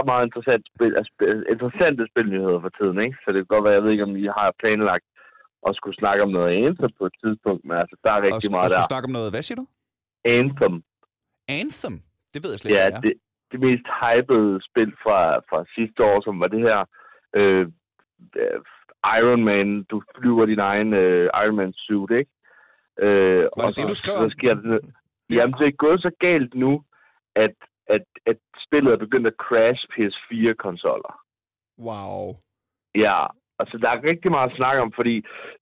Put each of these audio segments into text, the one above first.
så meget interessant spil, altså, interessante spilnyheder for tiden, ikke? Så det kan godt være, jeg ved ikke, om I har planlagt at skulle snakke om noget Anthem på et tidspunkt, men altså, der er rigtig og, meget og der. skulle snakke om noget, hvad siger du? Anthem. Anthem? Det ved jeg slet ikke, Ja, det, det mest hypede spil fra, fra sidste år, som var det her øh, øh, Iron Man, du flyver din egen øh, Iron Man suit, ikke? Øh, Var det det, du skrev så sker det, jamen, det er gået så galt nu, at, at, at spillet er begyndt at crash PS4-konsoller. Wow. Ja, altså der er rigtig meget at snakke om, fordi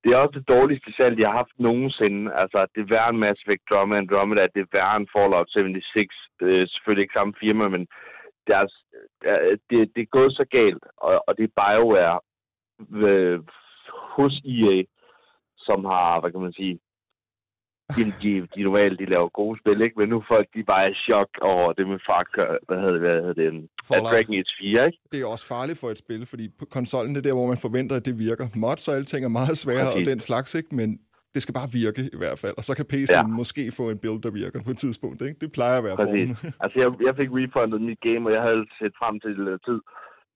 det er også det dårligste salg, jeg har haft nogensinde. Altså, det er værre end Mass Effect Drama Andromeda, det er værre end Fallout 76. Det er selvfølgelig ikke samme firma, men deres, det, det er gået så galt, og, og det er BioWare øh, hos EA, som har, hvad kan man sige, de, de, de normalt de laver gode spil, ikke? Men nu folk, de bare er i chok over det med Far Cry, hvad hedder det, hvad hedder det, en- Fallout. Dragon Age 4, ikke? Det er også farligt for et spil, fordi på konsollen det er der, hvor man forventer, at det virker. Mods og alting er meget svære, og Præcis. den slags, ikke? Men det skal bare virke i hvert fald. Og så kan PC'en Ja. måske få en build, der virker på et tidspunkt, ikke? Det plejer at være Præcis. formen. Altså, jeg, jeg fik refundet mit game, og jeg havde set frem til det lidt tid.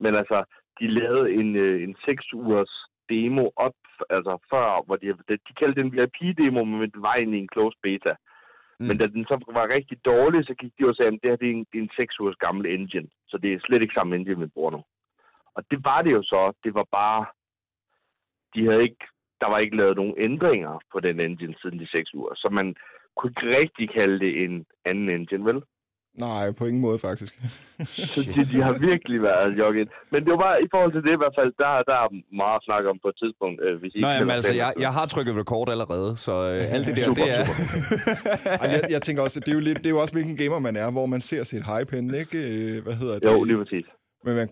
Men altså, de lavede en, øh, en 6 ugers demo op, altså før, hvor de, de, kaldte det en VIP-demo, men det var egentlig en closed beta. Mm. Men da den så var rigtig dårlig, så gik de og sagde, at det her det er en, det er en 6 ugers gammel engine, så det er slet ikke samme engine, vi bruger nu. Og det var det jo så. Det var bare... De havde ikke... Der var ikke lavet nogen ændringer på den engine siden de 6 uger, så man kunne ikke rigtig kalde det en anden engine, vel? Nej, på ingen måde faktisk. Så de, de har virkelig været jogget. Men det var bare i forhold til det i hvert fald, der, der er meget at snakke om på et tidspunkt. Øh, hvis I Nå, ikke jamen, altså, jeg, jeg har trykket record allerede, så øh, alt det der, Super, det er... Ej, jeg, jeg tænker også, at det er, jo lidt, det er jo også, hvilken gamer man er, hvor man ser sit hype ikke? Øh, Hvad hedder det? Jo, lige præcis. Men man,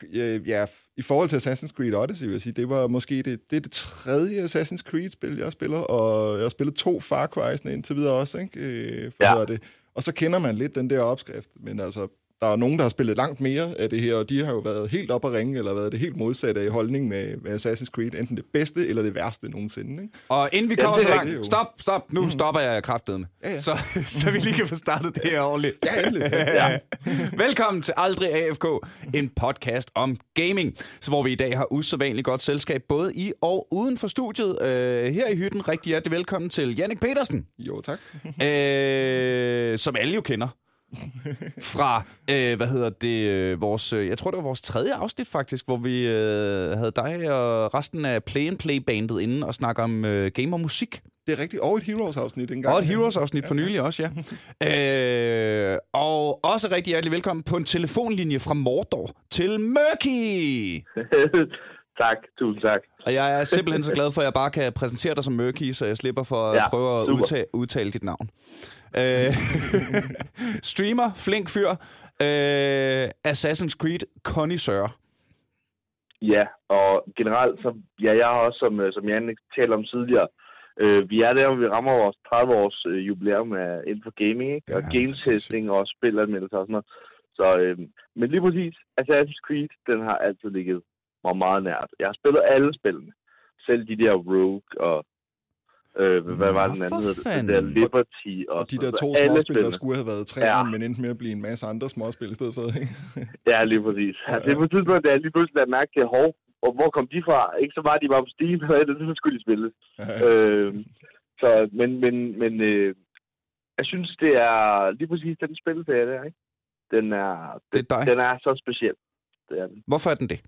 ja, i forhold til Assassin's Creed Odyssey, vil jeg sige, det var måske det, det, er det tredje Assassin's Creed-spil, jeg spiller, og jeg har spillet to Far Cry's'ne indtil videre også, ikke? Øh, hvad Ja. hedder det? Og så kender man lidt den der opskrift, men altså, der er nogen, der har spillet langt mere af det her, og de har jo været helt op at ringe, eller været det helt modsatte i holdning med, med Assassin's Creed, enten det bedste eller det værste nogensinde, ikke? Og inden vi Ja, kommer det så langt, stop, stop, nu stopper jeg kraftedeme. Ja, ja. Så, så vi lige kan få startet det her ordentligt. Ja, endelig. Ja. Velkommen til Aldrig AFK, en podcast om gaming, så hvor vi i dag har usædvanligt godt selskab, både i og uden for studiet. Øh, her i hytten, rigtig hjertelig velkommen til Jannik Petersen, Jo, tak. øh, som alle jo kender. Fra, øh, hvad hedder det, øh, vores, øh, jeg tror det var vores tredje afsnit faktisk, hvor vi øh, havde dig og resten af Play and Play bandet inde og snakke om øh, game og musik. Det er rigtigt. Og et Heroes-afsnit engang. Og et Heroes-afsnit for nylig også, ja. Øh, og også rigtig hjertelig velkommen på en telefonlinje fra Mordor til Murky. tak, tusind tak. Og jeg er simpelthen så glad for, at jeg bare kan præsentere dig som Murky, så jeg slipper for at Ja, prøve at super. udtale, udtale dit navn. Øh, streamer, flink fyr, øh, Assassin's Creed, connoisseur. Ja, og generelt, så, ja, jeg har også, som, øh, som Jan talte om tidligere, øh, vi er der, hvor vi rammer vores 30-års øh, jubilæum af, inden for gaming, ikke? og Ja, game testing og spilanmeldelser og sådan noget. Så, øh, men lige præcis, Assassin's Creed, den har altid ligget mig meget nært. Jeg har spillet alle spillene. Selv de der Rogue og øh, hvad var den anden for hed? Den der Liberty og, Og de der to småspil, der skulle have været træerne, Ja. men endte med at blive en masse andre småspil i stedet for. Ikke? Ja, lige præcis. Ja, det er på et tidspunkt, da jeg lige pludselig lagde mærke til, hov, og hvor kom de fra? Ikke så var de bare på Steam, og ellers så skulle de spilles. øh, så, men, men, men øh, jeg synes, det er lige præcis den spilserie der, ikke? Den er, Det er dig. den er så speciel. Det er den. Hvorfor er den det?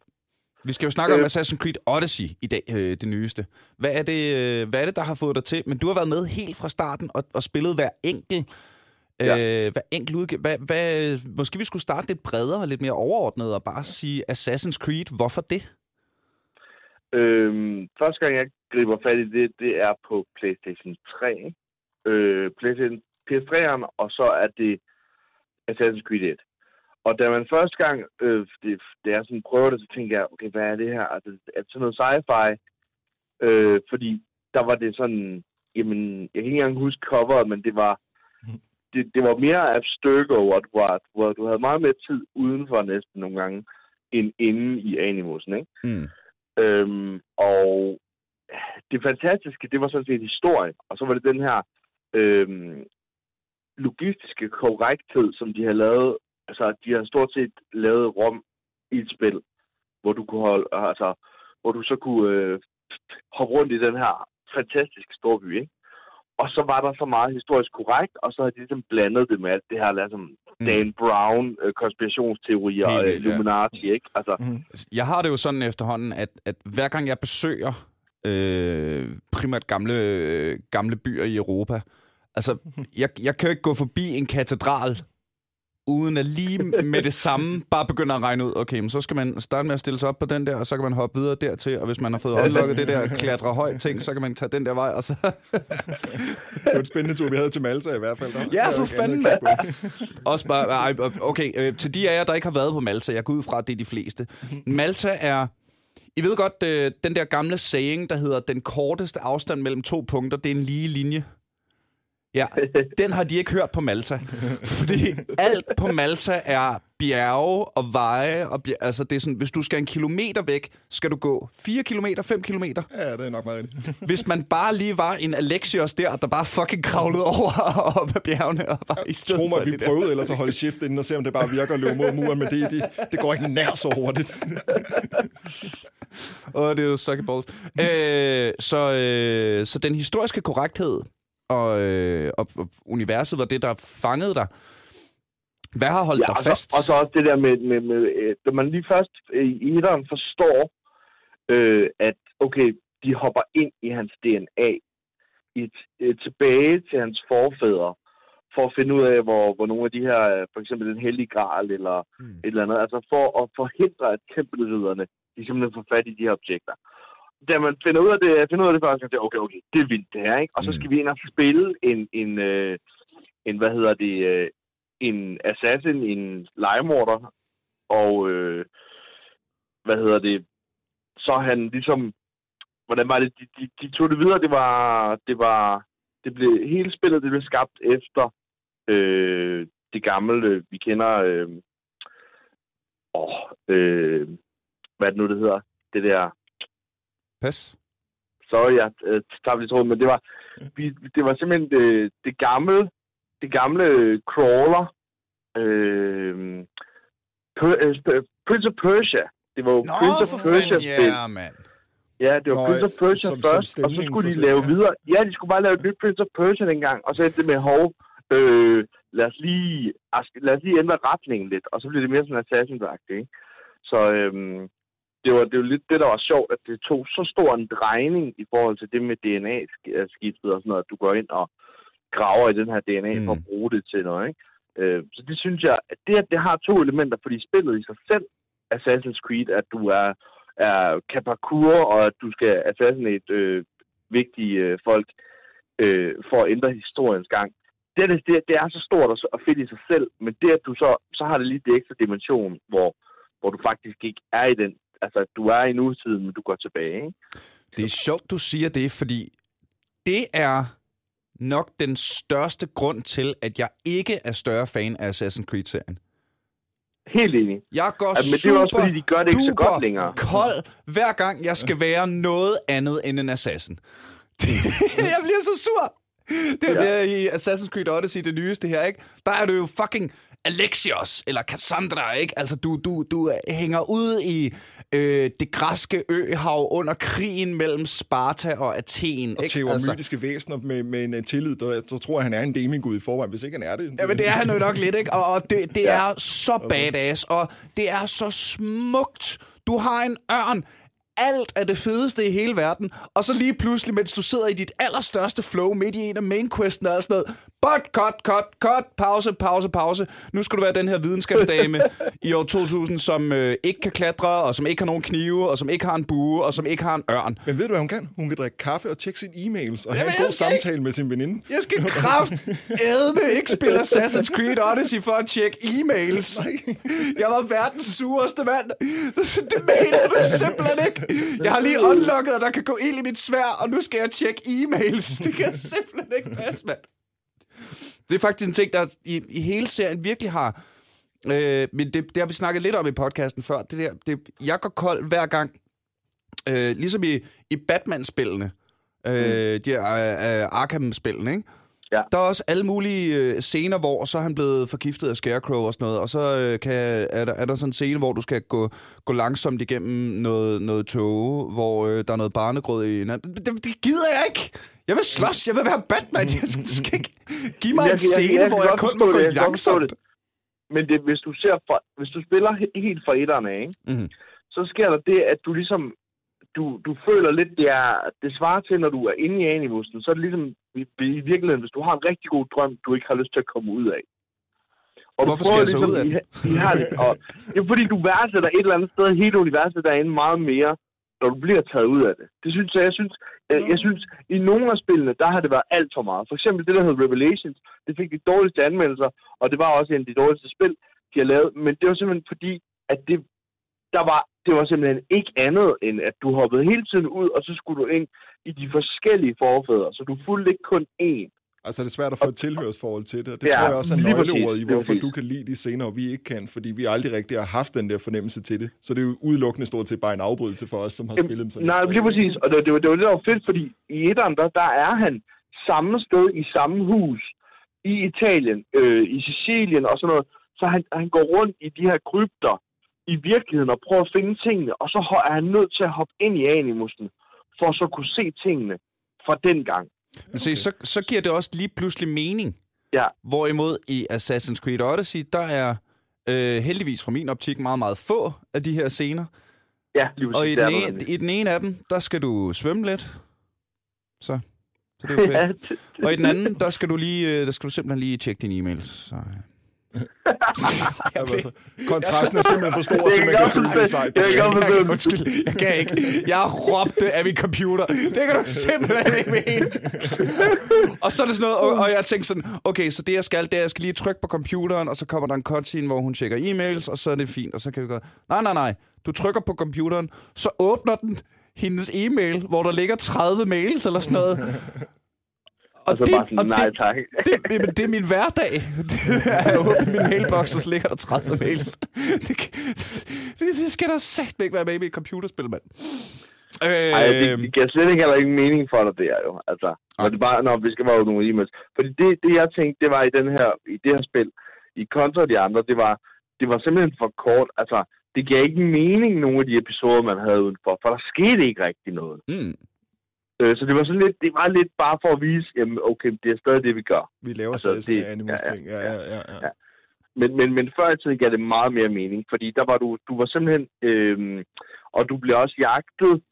Vi skal jo snakke om Øh. Assassin's Creed Odyssey i dag, øh, det nyeste. Hvad er det, øh, hvad er det, der har fået dig til? Men du har været med helt fra starten og, og spillet hver enkelt, øh, Ja. hver enkelt udgave. Hvad, hvad, måske vi skulle starte lidt bredere og lidt mere overordnet og bare sige Assassin's Creed. Hvorfor det? Øhm, første gang, jeg griber fat i det, det er på PlayStation 3. ikke? Øh, PlayStation PS3'eren, og så er det Assassin's Creed 1. Og da man første gang, øh, det, da jeg sådan prøver det, så tænker jeg, okay, hvad er det her? Er det, er det sådan noget sci-fi? Øh, fordi der var det sådan, jamen, jeg kan ikke engang huske coveret, men det var, det, det var mere Abstergo, hvor, var, hvor du havde meget mere tid udenfor næsten nogle gange, end inde i Animusen, ikke? Mm. Øhm, og det fantastiske, det var sådan set historien. Og så var det den her øhm, logistiske korrekthed, som de har lavet. Altså, de har stort set lavet Rom i et spil, hvor du kunne holde, altså, hvor du så kunne øh, hoppe rundt i den her fantastiske storby, ikke? Og så var der så meget historisk korrekt, og så har de ligesom blandet det med alt det her, ligesom mm. Dan Brown, øh, konspirationsteorier og øh, Illuminati, ja. ikke? Altså, mm. Jeg har det jo sådan efterhånden, at, at hver gang jeg besøger øh, primært gamle, øh, gamle byer i Europa, altså, jeg, jeg kan jo ikke gå forbi en katedral, uden at lige med det samme bare begynde at regne ud, okay, men så skal man starte med at stille sig op på den der, og så kan man hoppe videre dertil, og hvis man har fået unlocket det der klatre højt ting, så kan man tage den der vej, og så... det var en spændende tur, vi havde til Malta i hvert fald. Der. Ja, for fanden, mand. Også bare, okay, øh, til de af jer, der ikke har været på Malta, jeg går ud fra, at det er de fleste. Malta er... I ved godt, øh, den der gamle saying, der hedder, den korteste afstand mellem to punkter, det er en lige linje. Ja, den har de ikke hørt på Malta. Fordi alt på Malta er bjerge og veje. Og bjerge, altså det er sådan, hvis du skal en kilometer væk, skal du gå 4 kilometer, 5 kilometer. Ja, det er nok meget rigtigt. Hvis man bare lige var en Alexios der, der bare fucking kravlede over op ad bjergene. Og bare i stedet Tro mig, vi prøvede ellers at holde shift inden og se, om det bare virker at løbe mod muren, men det, det, det går ikke nær så hurtigt. og det er jo suckaballs. Øh, så, øh, så den historiske korrekthed og, øh, og, og universet var det, der fangede dig. Hvad har holdt ja, dig og fast? Så, og så også det der med, med, med øh, når man lige først øh, i etteren forstår, øh, at okay, de hopper ind i hans DNA, i, øh, tilbage til hans forfædre, for at finde ud af, hvor, hvor nogle af de her, øh, for eksempel den hellige gral, eller mm. et eller andet, altså for at forhindre, at tempelridderne, de simpelthen får fat i de her objekter da man finder ud af det, finder ud af det først, så okay, okay, det er vildt det her, ikke? Og så skal mm. vi ind og spille en, en, øh, en hvad hedder det, øh, en assassin, en legemorder, og øh, hvad hedder det, så han ligesom, hvordan var det, de, de, de tog det videre, det var, det var, det blev, hele spillet, det blev skabt efter øh, det gamle, vi kender, øh, åh, øh, hvad er det nu, det hedder, det der, Pas. Sorry, jeg øh, tager lidt tråd, men det var, vi, det var simpelthen det, det gamle, det gamle crawler, øh, øh Prince of Persia. Det var jo Nå, Prince of Persia-spil. Ja, mand. Ja, det var Nå, Prince of Persia som, først, som og så skulle de lave videre. Ja, de skulle bare lave et nyt Prince of Persia dengang, og så endte det med, hov, øh, lad, os lige, lad os lige ændre retningen lidt, og så blev det mere sådan assassin's ikke? Så øhm, det var, det var lidt det, der var sjovt, at det tog så stor en drejning i forhold til det med DNA-skiftet og sådan noget, at du går ind og graver i den her DNA mm. for at bruge det til noget. Ikke? Øh, så det synes jeg, at det, at det har to elementer, fordi spillet i sig selv, Assassin's Creed, at du er, er kan parkour, og at du skal assassinate øh, vigtige øh, folk øh, for at ændre historiens gang. Det, det, det er så stort og, og fedt i sig selv, men det, at du så, så har det lige det ekstra dimension, hvor, hvor du faktisk ikke er i den altså, du er i nutiden, men du går tilbage. Ikke? Det er sjovt, du siger det, fordi det er nok den største grund til, at jeg ikke er større fan af Assassin's Creed-serien. Helt enig. Jeg går ja, men det er også, fordi de gør det ikke så godt længere. kold, hver gang jeg skal være noget andet end en assassin. jeg bliver så sur. Det er ja. i Assassin's Creed Odyssey, det nyeste her, ikke? Der er du jo fucking Alexios eller Cassandra, ikke? Altså, du, du, du hænger ud i øh, det græske øhav under krigen mellem Sparta og Athen. Og teormytiske altså, væsener med, med en tillid, der, så tror jeg, han er en demigud i forvejen, hvis ikke han er det. Ja, men det er han jo nok lidt, ikke? Og, og det, det ja. er så badass, og det er så smukt. Du har en ørn, alt af det fedeste i hele verden, og så lige pludselig, mens du sidder i dit allerstørste flow midt i en af main questen og sådan noget, but, cut, cut, cut, pause, pause, pause. Nu skal du være den her videnskabsdame i år 2000, som øh, ikke kan klatre, og som ikke har nogen knive, og som ikke har en bue, og som ikke har en ørn. Men ved du, hvad hun kan? Hun kan drikke kaffe og tjekke sine e-mails, og have en god samtale ikke... med sin veninde. Jeg skal kraft med ikke spille Assassin's Creed Odyssey for at tjekke e-mails. Jeg var verdens sureste mand. Det mener du simpelthen ikke. Jeg har lige unlocket, at der kan gå ild i mit svær, og nu skal jeg tjekke e-mails. Det kan simpelthen ikke passe, mand. Det er faktisk en ting, der i, i hele serien virkelig har... Øh, men det, det har vi snakket lidt om i podcasten før. Det der, det, jeg går kold hver gang. Øh, ligesom i, i Batman-spillene. Øh, mm. De her øh, Arkham-spillene, ikke? Ja. Der er også alle mulige øh, scener, hvor så er han blevet forgiftet af Scarecrow og sådan noget, og så øh, kan, er, der, er der sådan en scene, hvor du skal gå, gå langsomt igennem noget, noget tog, hvor øh, der er noget barnegrød i. Det, det, det gider jeg ikke! Jeg vil slås, jeg vil være Batman. Jeg skal, skal ikke give mig Jeg en kan- jeg- scene, jeg kan hvor jeg kun må gå det, jeg langsomt. Men det, hvis, du ser fra, hvis du spiller he- helt fra etterne, ikke? Mhm. så sker der det, at du ligesom du, du føler lidt, det, er, det svarer til, når du er inde i animusen, så er det ligesom i, i virkeligheden, hvis du har en rigtig god drøm, du ikke har lyst til at komme ud af. Og Hvorfor skal jeg så ud af I, I har det, og, det er fordi, du værdsætter et eller andet sted hele universet derinde meget mere, når du bliver taget ud af det. Det synes jeg, jeg synes, jeg, jeg synes, i nogle af spillene, der har det været alt for meget. For eksempel det, der hedder Revelations, det fik de dårligste anmeldelser, og det var også en af de dårligste spil, de har lavet. Men det var simpelthen fordi, at det, der var, det var simpelthen ikke andet, end at du hoppede hele tiden ud, og så skulle du ind i de forskellige forfædre. Så du fulgte ikke kun én. Altså, det er svært at få et tilhørsforhold til det. og Det Ja, tror jeg også er nøgleordet i, hvorfor du kan lide de scener, og vi ikke kan, fordi vi aldrig rigtig har haft den der fornemmelse til det. Så det er jo udelukkende stort set bare en afbrydelse for os, som har spillet dem sådan Nej, lidt lige præcis. Og det, det, var, det var var fedt, fordi i etteren, der, der er han samme sted i samme hus i Italien, øh, i Sicilien og sådan noget. Så han, han går rundt i de her krypter i virkeligheden og prøver at finde tingene, og så er han nødt til at hoppe ind i animusen, for at så kunne se tingene fra den gang. Men se, så, så giver det også lige pludselig mening. Ja, Hvorimod i Assassin's Creed Odyssey, der er øh, heldigvis fra min optik meget, meget få af de her scener. ja lige. Og i det den, ene, nemlig. i den ene af dem, der skal du svømme lidt. Så, så det er jo fedt. ja, det, Og i den anden, der skal du lige, øh, der skal du simpelthen lige tjekke dine e-mails. Så. Jamen, altså, kontrasten er simpelthen for stor Jeg til, at man kan føle det sejt. Jeg jeg, det. undskyld, jeg kan ikke. Jeg råbte af min computer. Det kan du simpelthen ikke mene. og så er det sådan noget, og, og jeg tænkte sådan, okay, så det jeg skal, det er, jeg skal lige trykke på computeren, og så kommer der en cutscene, hvor hun tjekker e-mails, og så er det fint, og så kan vi gå, nej, nej, nej, du trykker på computeren, så åbner den hendes e-mail, hvor der ligger 30 mails eller sådan noget. Og så bare sådan, nej tak. det, det, det er min hverdag. Det er at åbne min mailbox, og så ligger der 30 mails. Det, det, det skal der sagt ikke være med i mit computerspil, mand. Øh, Ej, det, det giver slet ikke heller ingen mening for dig, det er jo. Altså, når det bare, når vi skal være nogle e-mails. Fordi det, det, jeg tænkte, det var i, den her, i det her spil, i kontra de andre, det var, det var simpelthen for kort. Altså, det gav ikke mening, nogle af de episoder, man havde udenfor, for der skete ikke rigtig noget. mm, Øh, så det var sådan lidt, det var lidt bare for at vise, jamen, okay, det er stadig det, vi gør. Vi laver Altså, stadig sådan animus ja, ting. Ja, ja, ja, ja. ja. Men, men, men før i tiden gav det meget mere mening, fordi der var du, du var simpelthen, øhm, og du blev også jagtet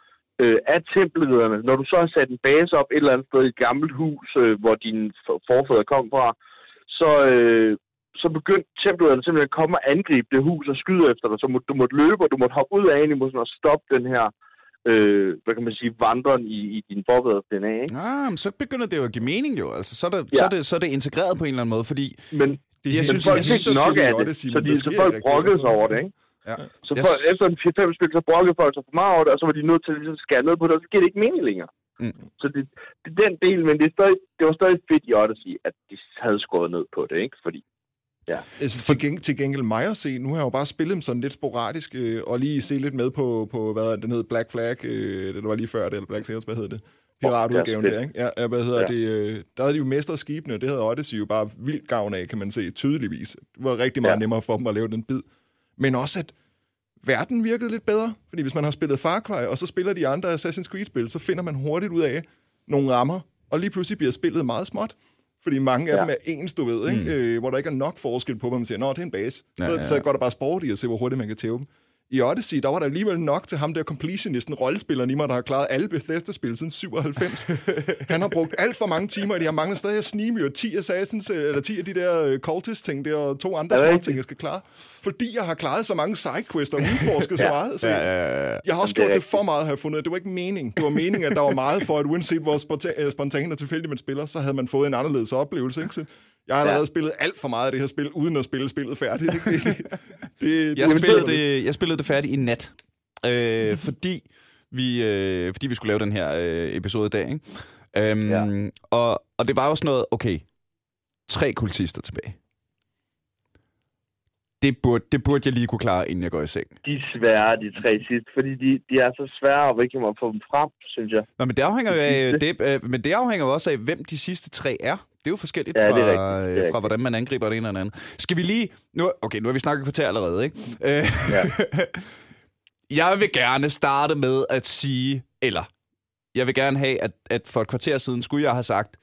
øh, af tempelridderne. Når du så har sat en base op et eller andet sted i et gammelt hus, øh, hvor dine for- forfædre kom fra, så, øh, så begyndte tempelridderne simpelthen at komme og angribe det hus og skyde efter dig. Så må, du måtte løbe, og du måtte hoppe ud af animusen og stoppe den her, øh, hvad kan man sige, vandren i, i din forfædres DNA. Ikke? ah, men så begynder det jo at give mening jo. Altså, så, er det, Ja. så, er det, så er det integreret på en eller anden måde, fordi Men Det Jeg synes- folk jeg fik synes- nok af det, så, de, så folk brokkede sig over det, ikke? Ja. Så for, s- efter en 4-5 spil, så brokkede folk sig for meget over det, og så var de nødt til ligesom at skære ned på det, og så giver det ikke mening længere. Mm. Så det, det er den del, men det, er stadig, det var stadig fedt i Odyssey, at de havde skåret ned på det, ikke? Fordi, Altså, til, geng- til gengæld mig at se, nu har jeg jo bare spillet dem sådan lidt sporadisk, øh, og lige se lidt med på, på hvad den hed, Black Flag, øh, det var lige før det, eller Black Sails, hvad hedder det? Piratudgaven Ja, der, ikke? Ja, ja, hvad hedder Ja. ja. det? Øh, der havde de jo mestre skibene, det havde Odyssey jo bare vildt gavn af, kan man se, tydeligvis. Det var rigtig meget Ja. ja. nemmere for dem at lave den bid. Men også, at verden virkede lidt bedre. Fordi hvis man har spillet Far Cry, og så spiller de andre Assassin's Creed-spil, så finder man hurtigt ud af nogle rammer, og lige pludselig bliver spillet meget småt. Fordi mange af Ja. dem er ens, du ved, ikke? Mm. Øh, hvor der ikke er nok forskel på, hvor man siger, nå, det er en base. Ja, så, ja. så går der bare sport i at se, hvor hurtigt man kan tæve dem. I Odyssey, der var der alligevel nok til ham der completionisten, rollespilleren i mig, der har klaret alle Bethesda-spil siden 97. Han har brugt alt for mange timer, og de har manglet stadig at snige og 10 Assassins, eller 10 af de der øh, cultist-ting der, og to andre små ting, jeg skal klare. Fordi jeg har klaret så mange sidequests og udforsket så Ja. meget. Så Ja, ja, ja. jeg har også gjort det for meget, har jeg fundet. Det var ikke mening. Det var meningen, at der var meget for, at uanset hvor spontan, øh, spontan og tilfældig man spiller, så havde man fået en anderledes oplevelse. Ikke? Jeg har allerede Ja. spillet alt for meget af det her spil, uden at spille spillet færdigt. Ikke? Det, det, det, Jeg spillede det, jeg spillede det færdigt i nat, øh, fordi, vi, øh, fordi vi skulle lave den her øh, episode i dag. Ikke? Øhm, Ja. og, og det var jo sådan noget, okay, tre kultister tilbage. Det burde, det burde jeg lige kunne klare, inden jeg går i seng. de er svære, de tre sidste, fordi de, de er så svære, og ikke man få dem frem, synes jeg. Nå, men det afhænger jo af, det, øh, men det afhænger jo også af, hvem de sidste tre er. Det er jo forskelligt Ja, fra, det er rigtigt. Det er øh, rigtigt. fra, hvordan man angriber det ene eller andet. Skal vi lige... Nu, okay, nu har vi snakket kvarter allerede, ikke? Øh, Ja. jeg vil gerne starte med at sige, eller jeg vil gerne have, at, at for et kvarter siden skulle jeg have sagt,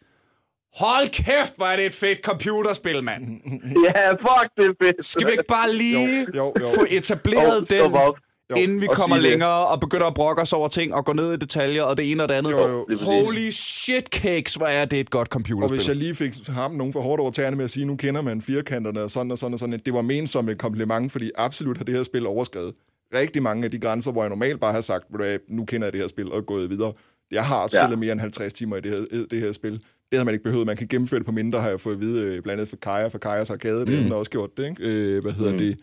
hold kæft, hvor er det et fedt computerspil, mand. ja, fuck, det er fedt. Skal vi ikke bare lige Jo, jo, jo. få etableret Åh, den, op. Jo. inden vi Og kommer sige det. længere og begynder at brokke os over ting og gå ned i detaljer og det ene og det andet. Jo, jo. Holy shit cakes, hvor er det et godt Og computerspil. hvis jeg lige fik ham nogen for hårdt over tæerne med at sige, nu kender man firkanterne og sådan og sådan og sådan, det var ment som et kompliment, fordi absolut har det her spil overskrevet rigtig mange af de grænser, hvor jeg normalt bare har sagt, "Ved du hvad, nu kender jeg det her spil og gået videre. Jeg har spillet Ja. mere end 50 timer i det her, det her spil. Det havde man ikke behøvet. Man kan gennemføre det på mindre, har jeg fået at vide, øh, blandt andet for Kaja, for Kajas Arcade, det Mm. har også gjort det, ikke? Øh, hvad hedder Mm. det?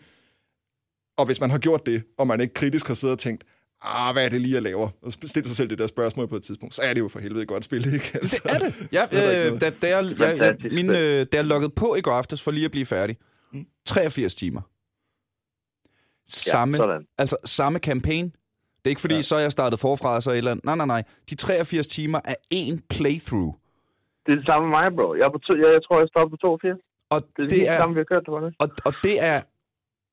Og hvis man har gjort det, og man ikke kritisk har siddet og tænkt, ah, hvad er det lige, jeg laver? Og stille sig selv det der spørgsmål på et tidspunkt, så er det jo for helvede godt spil, ikke? Altså, Det er det. Ja, Det er der ikke øh, da, da, jeg, jeg, jeg, min, øh, da jeg logget på i går aftes for lige at blive færdig, Mm. 83 timer. Samme, Ja, sådan. altså samme campaign. Det er ikke fordi, ja. Så er jeg startet forfra, og så et eller andet. Nej, nej, nej. De 83 timer er én playthrough. Det er det samme med mig, bro. Jeg, er på to, jeg, jeg tror, jeg står på 82. Og Det er det, det helt er, samme, vi har kørt det på det. og, og det er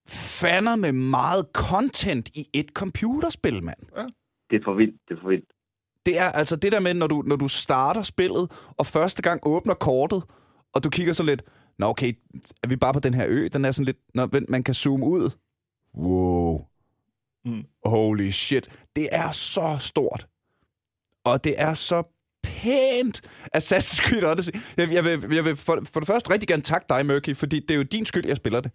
fander med meget content i et computerspil, mand. Det er for vildt. Det er for vildt. Det er altså det der med, når du, når du starter spillet, og første gang åbner kortet, og du kigger så lidt, nå okay, er vi bare på den her ø? Den er sådan lidt, nå, vent, man kan zoome ud. Wow. Mm. Holy shit. Det er så stort. Og det er så pænt. Assassin's Creed Odyssey. Jeg, jeg vil, jeg vil for, for det første rigtig gerne takke dig, Murky, fordi det er jo din skyld, jeg spiller det.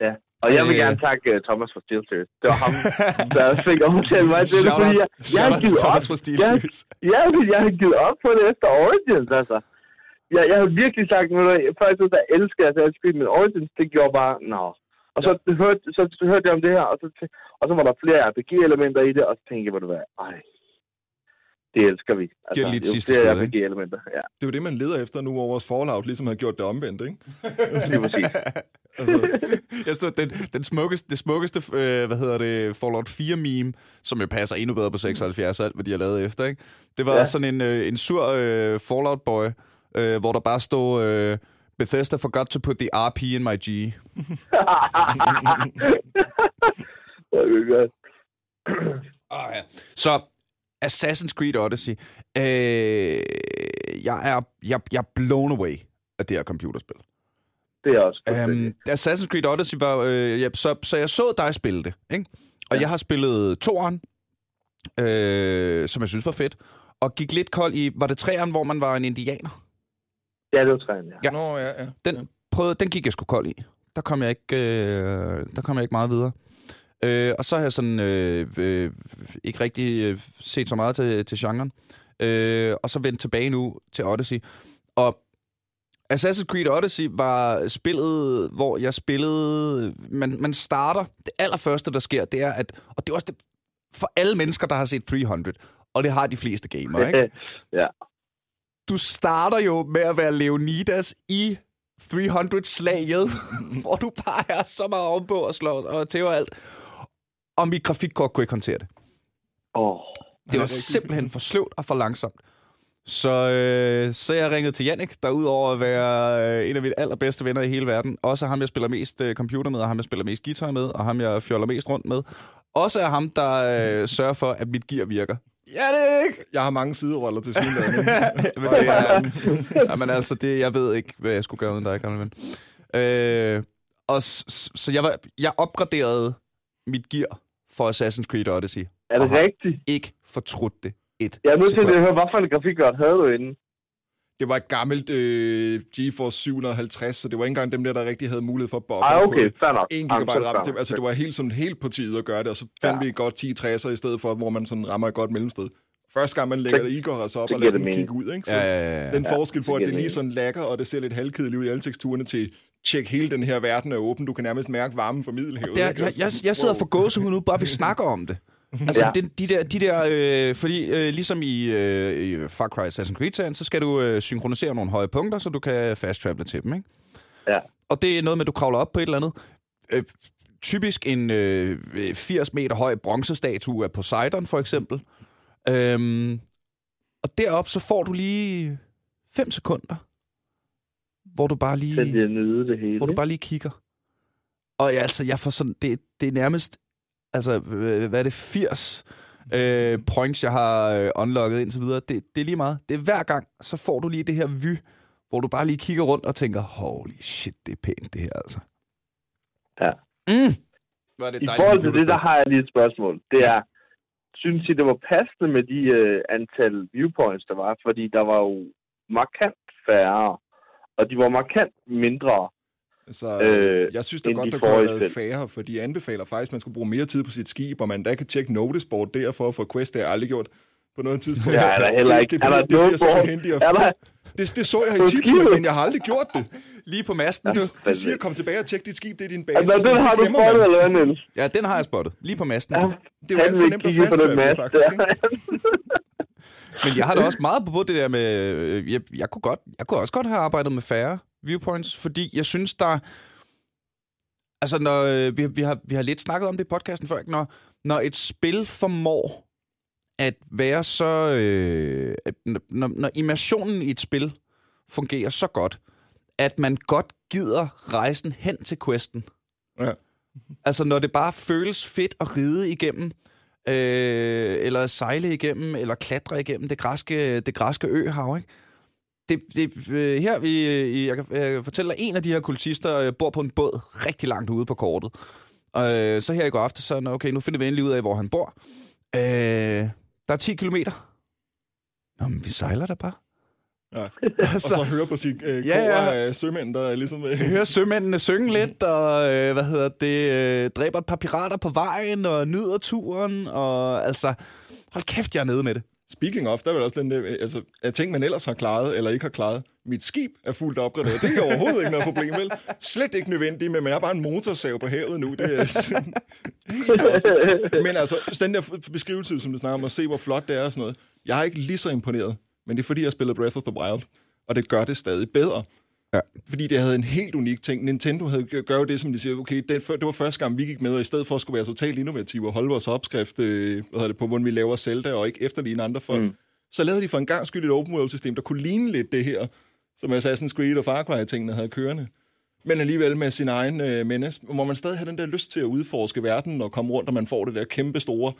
Ja. Og jeg vil Øh. gerne takke uh, Thomas for Steel Series. Det var ham, der fik overtalt mig til det, fordi jeg, jeg til givet Thomas op. Steel Jeg, fordi jeg har givet op på det efter Origins, altså. Jeg, jeg har virkelig sagt, at før jeg synes, jeg elsker Assassin's Creed, men Origins, det gjorde bare, nå. Og så, ja. hørte, så, så hørte jeg om det her, og så, og så var der flere RPG-elementer i det, og så tænkte jeg, hvad det var, ej, det elsker vi. Altså, Giv det lige et jo sidste skud, ikke? RPG-elementer, ja, Det er jo det, man leder efter nu, hvor vores Fallout ligesom har gjort det omvendt, ikke? det er præcis. Altså, Jeg så den, den smukkeste, det smukkeste, øh, hvad hedder det, Fallout 4-meme, som jo passer endnu bedre på 76 og alt, hvad de har lavet efter, ikke? Det var ja. Sådan en, øh, en sur øh, Fallout-boy, øh, hvor der bare stod, øh, Bethesda forgot to put the RP in my G. det er godt. Oh, ja. Så, Assassin's Creed Odyssey. Øh, jeg, er, jeg, jeg er blown away af det her computerspil. Det er også fuldstændig. Um, Assassin's Creed Odyssey var... Øh, ja, så, så jeg så dig spille det, ikke? Og ja. jeg har spillet toeren, øh, som jeg synes var fedt, og gik lidt kold i... Var det treeren, hvor man var en indianer? Ja, det var træen, ja. Ja. Nå, ja, ja. Den, prøvede, den gik jeg sgu kold i. Der kom jeg ikke, øh, der kom jeg ikke meget videre. Øh, og så har jeg sådan øh, øh, ikke rigtig øh, set så meget til, til genren. Øh, og så vendt tilbage nu til Odyssey. Og Assassin's Creed Odyssey var spillet, hvor jeg spillede... Man, man starter... Det allerførste, der sker, det er, at... Og det er også det, for alle mennesker, der har set 300, og det har de fleste gamere, ikke? ja. du starter jo med at være Leonidas i 300-slaget, hvor du bare er så meget ovenpå og slår og tæver alt. Og mit grafikkort kunne ikke håndtere det. Åh, Det var simpelthen for sløvt og for langsomt. Så, øh, så jeg ringede til Jannik, der udover at være øh, en af mine allerbedste venner i hele verden, også ham, jeg spiller mest øh, computer med, og ham, jeg spiller mest guitar med, og ham, jeg fjoller mest rundt med. Også er ham, der øh, sørger for, at mit gear virker. Jannik! Jeg har mange sideroller til synligheden. Men det er, jamen altså, det, jeg ved ikke, hvad jeg skulle gøre uden dig, gamle ven. Øh, og s- s- så jeg, var, jeg opgraderede mit gear for Assassin's Creed Odyssey. er det rigtigt? Ikke fortrudt det et Jeg er nødt til at høre, hvad for en grafikkort havde du inden? Det var et gammelt øh, GeForce 750, så det var ikke engang dem der, der rigtig havde mulighed for at buffer Ej, på okay, det. fair nok. 1 Jamen, så er GB det RAM. Det, altså, det var helt, sådan, helt på tide at gøre det, og så fandt Ja. vi godt 10 60'er i stedet for, hvor man sådan rammer et godt mellemsted. Første gang, man lægger det i, går altså op og lader den det kigge ud. Ikke? Så Ja, ja, ja. den forskel for, at det det lige sådan lækker, og det ser lidt halvkedeligt ud i alle teksturerne til tjek hele den her verden er åben. Du kan nærmest mærke varmen fra Middelhavet. Er, ikke? jeg, jeg, jeg sidder wow. for gåsehud nu, bare vi snakker om det. Altså, Ja. ja. de, de der, de der øh, fordi øh, ligesom i, øh, i Far Cry Assassin's Creed, så skal du øh, synkronisere nogle høje punkter, så du kan fast travel til dem, ikke? Ja. Og det er noget med, at du kravler op på et eller andet. Øh, typisk en øh, 80 meter høj bronzestatue af Poseidon, for eksempel. Øhm, og derop så får du lige 5 sekunder hvor du bare lige... Så nyde det hele. hvor du bare lige kigger. Og ja, altså, jeg får sådan, det, det er nærmest, altså, øh, hvad er det, 80 øh, points, jeg har øh, unlocket indtil videre. Det, det er lige meget. Det er hver gang, så får du lige det her vy, hvor du bare lige kigger rundt og tænker, holy shit, det er pænt det her, altså. Ja. Mm. Er det I forhold til det, der har jeg lige et spørgsmål. Det er, synes I, det var passende med de øh, antal viewpoints, der var? Fordi der var jo markant færre, og de var markant mindre. Så Øh, øh, jeg synes da godt, de der kunne have været færre, for de anbefaler faktisk, at man skal bruge mere tid på sit skib, og man da kan tjekke notesboard der for at få quest, det har jeg aldrig gjort på noget tidspunkt. Ja, er der heller ikke. Det, det, er der bliver, det bliver de er der, det, det så jeg i tipsene, men jeg har aldrig gjort det. Lige på masten, Det, det siger, kom tilbage og tjek dit skib, det er din base. altså, den har det du spottet, man. eller hvad, Niels? Ja, den har jeg spottet. Lige på masten. Ja, Det er jo alt for nemt at mast faktisk. Men jeg har da også meget på det der med... øh, Jeg, jeg, kunne godt, jeg kunne også godt have arbejdet med færre viewpoints, fordi jeg synes, der... Altså, når, øh, vi, vi, har, vi har lidt snakket om det i podcasten før, ikke? når, når et spil formår at være så... Øh, at, når, når immersionen i et spil fungerer så godt, at man godt gider rejsen hen til questen. Ja. Altså, når det bare føles fedt at ride igennem, øh, eller sejle igennem, eller klatre igennem det græske, det græske øhav, ikke? Det, det, øh, her, vi, øh, jeg, kan, kan fortælle dig, en af de her kultister øh, bor på en båd rigtig langt ude på kortet. Og øh, så her i går aftes, så okay, nu finder vi endelig ud af, hvor han bor. Øh, der er 10 kilometer. Nå, men vi sejler da bare. Ja. Altså, Og så høre på sit øh, Ja, ja, af sømænd, der er ligesom... Øh, Jeg hører sømændene synge lidt, og øh, hvad hedder det, øh, dræber et par pirater på vejen, og nyder turen, og altså, hold kæft, jeg er nede med det. Speaking of, der er vel også den der, øh, altså, af ting, man ellers har klaret, eller ikke har klaret. Mit skib er fuldt opgraderet. Det er overhovedet ikke noget problem, vel? Slet ikke nødvendigt, men man er bare en motorsav på havet nu. Det er sådan, helt tosset. Men altså, den der beskrivelse, som du snakker om, at se, hvor flot det er og sådan noget. Jeg er ikke lige så imponeret, men det er fordi, jeg spiller Breath of the Wild, og det gør det stadig bedre. Ja. Fordi det havde en helt unik ting. Nintendo havde gør jo det, som de siger, okay, det, det var første gang, vi gik med, og i stedet for at skulle være totalt innovative og holde vores opskrift øh, hvad det, på, hvordan vi laver Zelda, og ikke efterligne andre folk, mm. så lavede de for en gang skyld et open world-system, der kunne ligne lidt det her, som Assassin's Creed og Far Cry-tingene havde kørende. Men alligevel med sin egen øh, menace, hvor man stadig har den der lyst til at udforske verden og komme rundt, og man får det der kæmpe store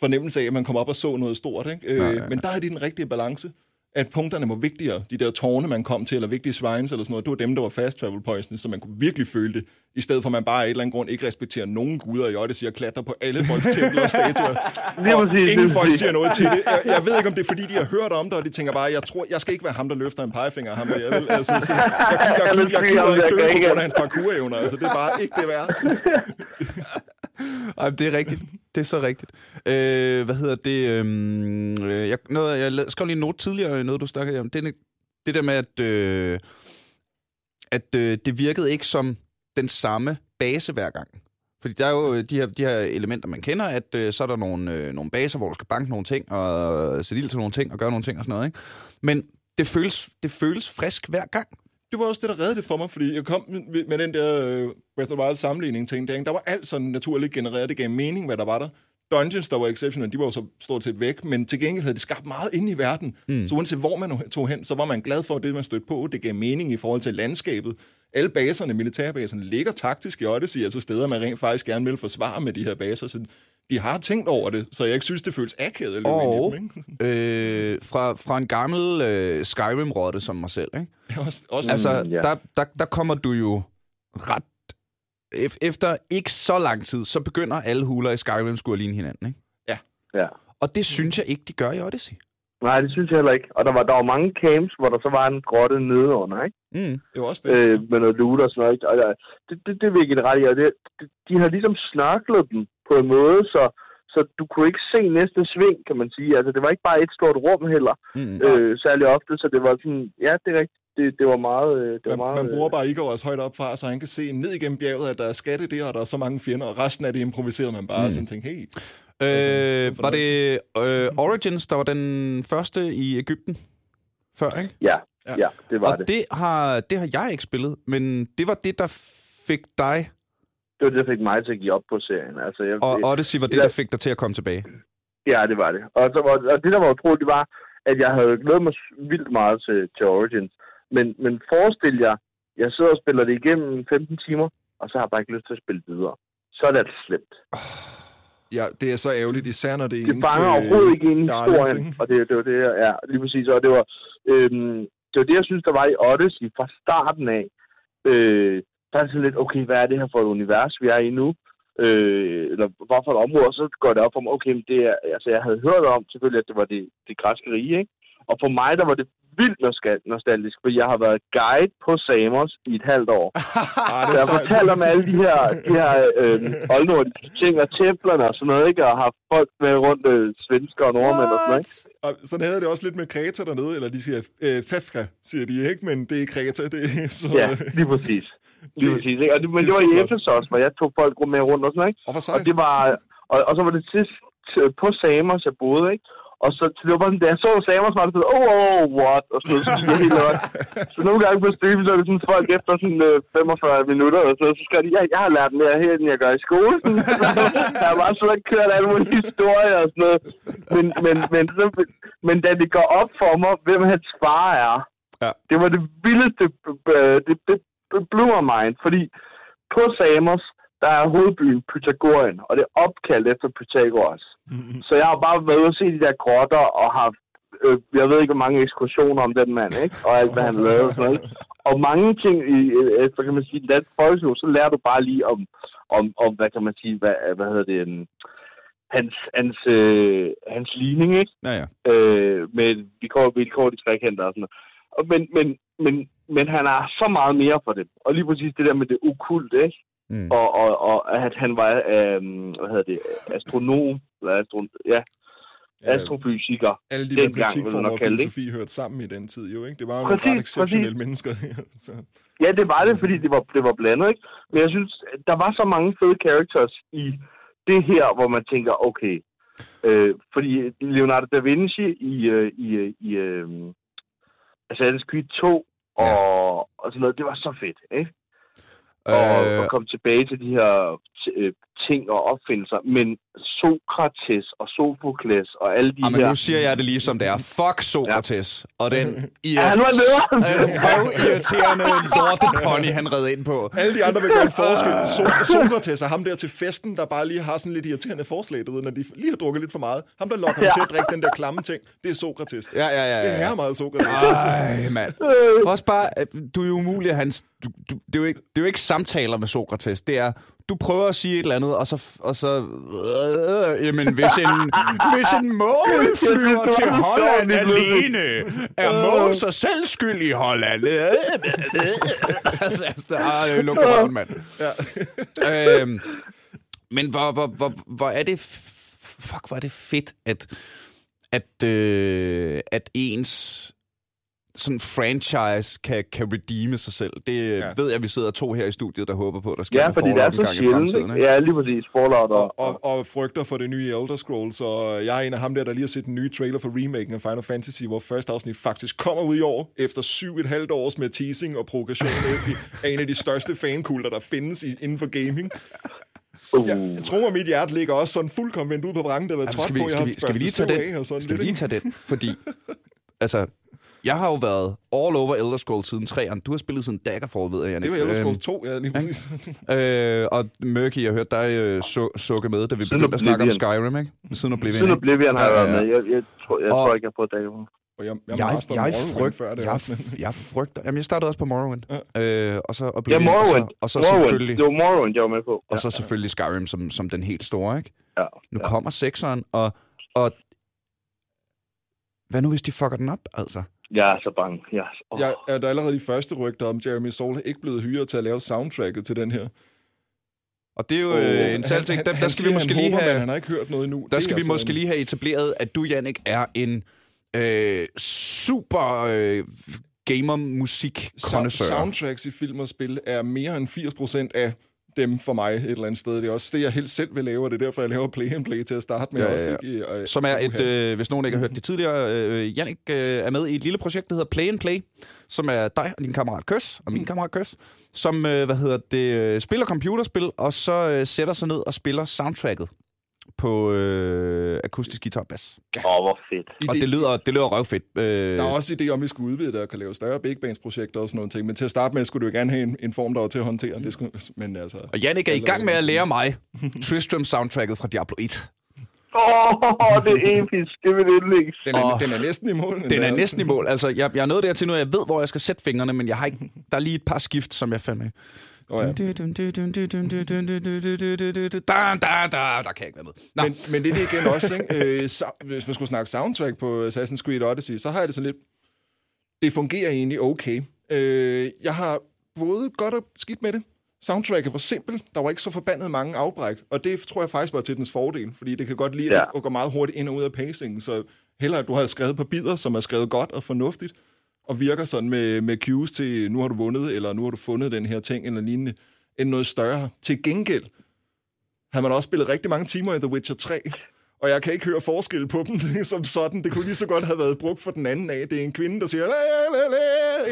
fornemmelse af, at man kommer op og så noget stort. Ikke? Øh, Nej, nej. Men der er de den rigtige balance at punkterne var vigtigere. De der tårne, man kom til, eller vigtige shrines eller sådan noget, det var dem, der var fast travel points, så man kunne virkelig føle det, i stedet for at man bare af et eller andet grund ikke respekterer nogen guder i Odyssey og klatrer på alle folks templer og statuer. Lige og præcis, ingen folk siger noget til det. Jeg, jeg, ved ikke, om det er, fordi de har hørt om det, og de tænker bare, jeg tror, jeg skal ikke være ham, der løfter en pegefinger ham. Der. Jeg, vil, altså, så, jeg, jeg, jeg, jeg, jeg, jeg gider ikke dø på grund af hans parkour-evner. Altså, det er bare ikke det værd. Ej, det er rigtigt. Det er så rigtigt. Øh, hvad hedder det? Øhm, øh, jeg, noget, jeg skrev lige en note tidligere, noget du snakkede om. Det, det der med, at, øh, at øh, det virkede ikke som den samme base hver gang. Fordi der er jo øh, de her, de her elementer, man kender, at øh, så er der nogle, øh, nogle baser, hvor du skal banke nogle ting, og sætte ild til nogle ting, og gøre nogle ting og sådan noget. Ikke? Men det føles, det føles frisk hver gang det var også det, der reddede det for mig, fordi jeg kom med, den der uh, Breath of the Wild sammenligning ting, der, der var alt sådan naturligt genereret, det gav mening, hvad der var der. Dungeons, der var exceptional, de var jo så stort set væk, men til gengæld havde det skabt meget ind i verden. Mm. Så uanset hvor man tog hen, så var man glad for det, man stødte på. Det gav mening i forhold til landskabet. Alle baserne, militærbaserne, ligger taktisk i Odyssey, altså steder, man rent faktisk gerne vil forsvare med de her baser. Så de har tænkt over det, så jeg ikke synes, det føles akavet at løbe Og ind i dem. Ikke? øh, fra, fra en gammel øh, Skyrim-rotte som mig selv, ikke? Også, også, Altså, Mm, ja. der, der, der kommer du jo ret... ef- Efter ikke så lang tid, så begynder alle huler i Skyrim skulle ligne hinanden, ikke? Ja. Og det synes jeg ikke, de gør i Odyssey. Nej, det synes jeg heller ikke. Og der var, der var mange camps, hvor der så var en grotte nedenunder, ikke? Mm. det var også det. Øh, med noget loot og sådan noget. ikke? Og der, det, det, det vil jeg ret i. Og det, det, de har ligesom snørklet dem på en måde, så, så du kunne ikke se næste sving, kan man sige. Altså, det var ikke bare et stort rum heller, Mm. øh, særlig ofte, så det var sådan, ja, det er rigtigt. Det, det var meget... øh, Det var Man, meget man bruger bare Igor også højt op fra, så han kan se ned igennem bjerget, at der er skatte der, og der er så mange fjender, og resten af det improviserede man bare, mm. sådan tænkte, hey, Øh, Altså, var det øh, Origins, der var den første i Ægypten før, ikke? Ja, Ja. ja, det var Og det. det har, det har jeg ikke spillet, men det var det, der fik dig, Det var det, der fik mig til at give op på serien. Altså, jeg, og Odyssey var det, der fik dig til at komme tilbage. Ja, det var det. Og, så, var, og det, der var utroligt, det var, at jeg havde glædet mig vildt meget til, til Origins. Men, men forestil jer, jeg sidder og spiller det igennem 15 timer, og så har jeg bare ikke lyst til at spille videre. Så er det altså slemt. Ja, det er så ærgerligt, især når det er Det ens, fanger øh, overhovedet ikke ind i historien, og det, det var det, ja, lige præcis. Og det var, øhm, det var det, jeg synes, der var i Odyssey fra starten af. Øh, der er sådan lidt, okay, hvad er det her for et univers, vi er i nu? Øh, eller hvorfor et område, og så går det op for mig, okay, men det er, altså jeg havde hørt om selvfølgelig, at det var det, det græske rige, ikke? Og for mig, der var det vildt nostal- nostalgisk, for jeg har været guide på Samos i et halvt år. Ah, Så det jeg fortalte om alle de her, de her øh, oldnordiske ting og templerne og sådan noget, ikke? Og har folk med rundt øh, svensker og nordmænd og sådan noget, ikke? Og sådan havde det også lidt med Kreta dernede, eller de siger øh, Fefka, siger de ikke, men det er Kreta, det er så... Ja, lige præcis. Lige præcis, ikke? Og det, men det det, var i. Efesos, hvor jeg tog folk med rundt og sådan noget, ikke? Og Og det var... Og, og så var det sidst t- på Samos, jeg boede, ikke? Og så det var bare sådan, da jeg så Samos, var det sådan, oh, oh, what? Og sådan noget, så helt op. Så nogle gange på stream, så er det sådan folk efter sådan øh, 45 minutter, og så, så skal de, jeg, jeg har lært mere her, end jeg gør i skolen. jeg har bare siddet og kørt alle mulige historier og sådan noget. Men, men, men, så, men da det går op for mig, hvem hans far er, Ja. det var det vildeste, øh, det, det, my mind, fordi på Samos, der er hovedbyen Pythagorien, og det er opkaldt efter Pythagoras. Så jeg har bare været ude og se de der grotter, og har, øh, jeg ved ikke, hvor mange ekskursioner om den mand, ikke? Og alt, hvad han lavede sådan noget. Og mange ting i, øh, kan man sige, dansk folkeskole, så lærer du bare lige om, om, om hvad kan man sige, hvad, hvad hedder det, um, hans, hans, øh, hans ligning, ikke? Ja, ja. øh, med vilkår, vilkår de trekanter og sådan noget. Men, men, men, men han er så meget mere for det. Og lige præcis det der med det okulte, ikke? Mm. Og, og, og at han var, øh, hvad hedder det, astronom, eller astro, ja, Ja, astrofysiker. alle de vil og kalde det, filosofi hørte sammen i den tid, jo, ikke? Det var jo Præcis, nogle ret exceptionelle mennesker. så. Ja, det var det, fordi det var, det var blandet, ikke? Men jeg synes, der var så mange fede characters i det her, hvor man tænker, okay, øh, fordi Leonardo da Vinci i, øh, i, øh, i øh, Assassin's Creed 2 og, og sådan noget, det var så fedt, ikke? Og, Øh, og komme tilbage til de her øh, ting og opfindelser. Men Sokrates og Sophokles og alle de Ah, men her... nu siger jeg det lige som det er. Fuck Sokrates. Ja. Og den Ja, han var nederen. irriterende lortepony, han red ind på. Alle de andre vil gøre en forskel. So- Sokrates er ham der til festen, der bare lige har sådan lidt irriterende forslag, du ved, når de lige har drukket lidt for meget. Ham, der lokker dem Ja. til at drikke den der klamme ting, det er Sokrates. Ja, ja, ja. Det ja. er meget Sokrates. Ej, mand. Også bare, øh, du er jo umulig at hans... Du, du, det, er jo ikke, det er jo ikke samtaler med Sokrates. Det er, du prøver at sige et eller andet, og så... Og så øh, jamen, hvis en, hvis en måge flyver til Holland alene, er mågen så selv skyld i Holland? altså, altså, ah, luk røven, mand. Ja. øhm, men hvor, hvor, hvor, hvor er det... Fuck, hvor er det fedt, at, at, øh, at ens sådan franchise kan, kan redeeme sig selv. Det Ja. ved jeg, vi sidder to her i studiet, der håber på, der sker Ja, fordi det er så en gang i sjældent. fremtiden. ikke? Ja, lige præcis. Fallout og, og, og frygter for det nye Elder Scrolls, og jeg er en af ham der, der lige har set den nye trailer for remaken af Final Fantasy, hvor første afsnit faktisk kommer ud i år, efter syv et halvt års med teasing og provokation af en af de største fankulter, der findes i, inden for gaming. uh, Jeg, jeg tror, at mit hjerte ligger også sådan fuldkommen vendt ud på vrangen, der var Jamen, trådt skal, vi, på, skal, har vi, skal vi lige tage den? og Skal vi lige tage den? Fordi, altså, jeg har jo været all over Elder Scrolls siden 3'eren. Du har spillet siden Daggerfall, ved jeg, Jannik. Det var Elder Øhm, Scrolls 2, ja, lige præcis. Øh, og Mørky, jeg hørte dig øh, su- sukke med, da vi begyndte at snakke om Skyrim, ikke? Siden Oblivion, Siden ikke? Oblivion har jeg Ja, været ja, med. ja. Jeg, jeg, tror, jeg Og- tror ikke, jeg har fået dagen. Og jeg, jeg, Jeg, jeg, frygt, før det jeg, jeg frygter... Jamen, jeg startede også på Morrowind. Ja. Øh, og så Ja, Oblivion, Morrowind. og så, og så Morrowind. selvfølgelig... Det var Morrowind, jeg var med på. Og så selvfølgelig Skyrim som, som den helt store, ikke? Ja, Nu ja. kommer sekseren, og, og... Hvad nu, hvis de fucker den op, altså? Jeg er så bange. Jeg, er så- åh. Jeg er der allerede de første rygter om, Jeremy Soule ikke blevet hyret til at lave soundtracket til den her. Og det er jo Oh, øh, en ting. Der, der skal vi måske han lige håber, have... han har ikke hørt noget endnu. Der Det skal vi altså måske lige have etableret, at du, Jannik, er en øh, super øh, gamer-musik Sound- Soundtracks i film og spil er mere end 80% af dem for mig et eller andet sted. Det er også det, jeg helst selv vil lave, og det er derfor, jeg laver play and play til at starte med. Ja, ja, også, ja. ikke? Og- Som er et, øh, hvis nogen ikke har hørt det tidligere, øh, Jannik øh, er med i et lille projekt, der hedder Play and Play, som er dig og din kammerat Køs, og min kammerat Køs, som, øh, hvad hedder det, øh, spiller computerspil, og så øh, sætter sig ned og spiller soundtracket på øh, akustisk guitar og bas. Åh, oh, hvor fedt. Og det lyder, det lyder røvfedt. Øh, Der er også idé om, at vi skulle udvide det og kan lave større big bands projekter og sådan nogle ting. Men til at starte med, skulle du jo gerne have en, en form, der var til at håndtere det. Skulle, men altså... og Jannik er i gang med at lære mig Tristram-soundtracket fra Diablo 1. Åh, oh, det er episk. Det vil yndlings. Den er, Åh. den er næsten i mål. Den er næsten i mål. Altså, jeg, jeg er nået dertil nu, at jeg ved, hvor jeg skal sætte fingrene, men jeg har ikke, der er lige et par skift, som jeg fandt med. Oh, ja. Da, da, da, der kan jeg ikke være med. Nå, Men, men det er det igen også, ikke? Øh, så, hvis man skulle snakke soundtrack på Assassin's Creed Odyssey, så har jeg det sådan lidt... Det fungerer egentlig okay. Øh, jeg har både godt og skidt med det. Soundtracket var simpelt. Der var ikke så forbandet mange afbræk. Og det tror jeg faktisk var til dens fordel, fordi det kan godt lide ja. at gå meget hurtigt ind og ud af pacingen. Så hellere, at du har skrevet på bidder, som er skrevet godt og fornuftigt, og virker sådan med, med cues til, nu har du vundet, eller nu har du fundet den her ting, eller lignende, end noget større. Til gengæld har man også spillet rigtig mange timer i The Witcher 3, og jeg kan ikke høre forskel på dem som sådan. Det kunne lige så godt have været brugt for den anden af. Det er en kvinde, der siger, la, la, la,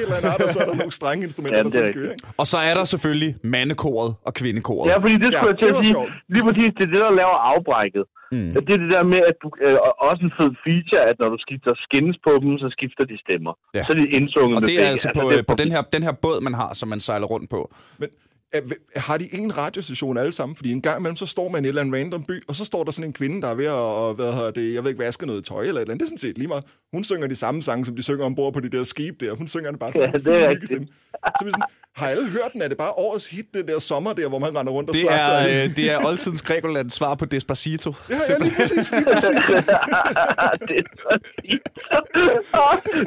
eller andet, og så er der nogle strenge instrumenter, Ja, der er sådan kører. ikke? og så er der selvfølgelig mandekoret og kvindekoret. Ja, fordi det skulle Ja, jeg til at sige. sjovt. Lige præcis, det er det, der laver afbrækket. Mm. Det er det der med, at du, øh, og også en fed feature, at når du skifter skins på dem, så skifter de stemmer. Ja. Så er de indsunget Og det er begge. altså på, det øh, på den, her, den her båd, man har, som man sejler rundt på. Men har de en radiostation alle sammen? Fordi en gang imellem, så står man i en eller anden random by, og så står der sådan en kvinde, der er ved at, hvad hedder det, jeg ved ikke, vaske noget tøj eller et eller andet. Det er sådan set lige meget. Hun synger de samme sange, som de synger ombord på de der skib der. Hun synger det bare sådan Ja, det er rigtigt. Så vi sådan, har alle hørt den? Er det bare årets hit, det der sommer der, hvor man render rundt og Det slagter er, øh, det er oldtidens Grækenland svar på Despacito. Ja, ja, lige præcis, lige præcis. er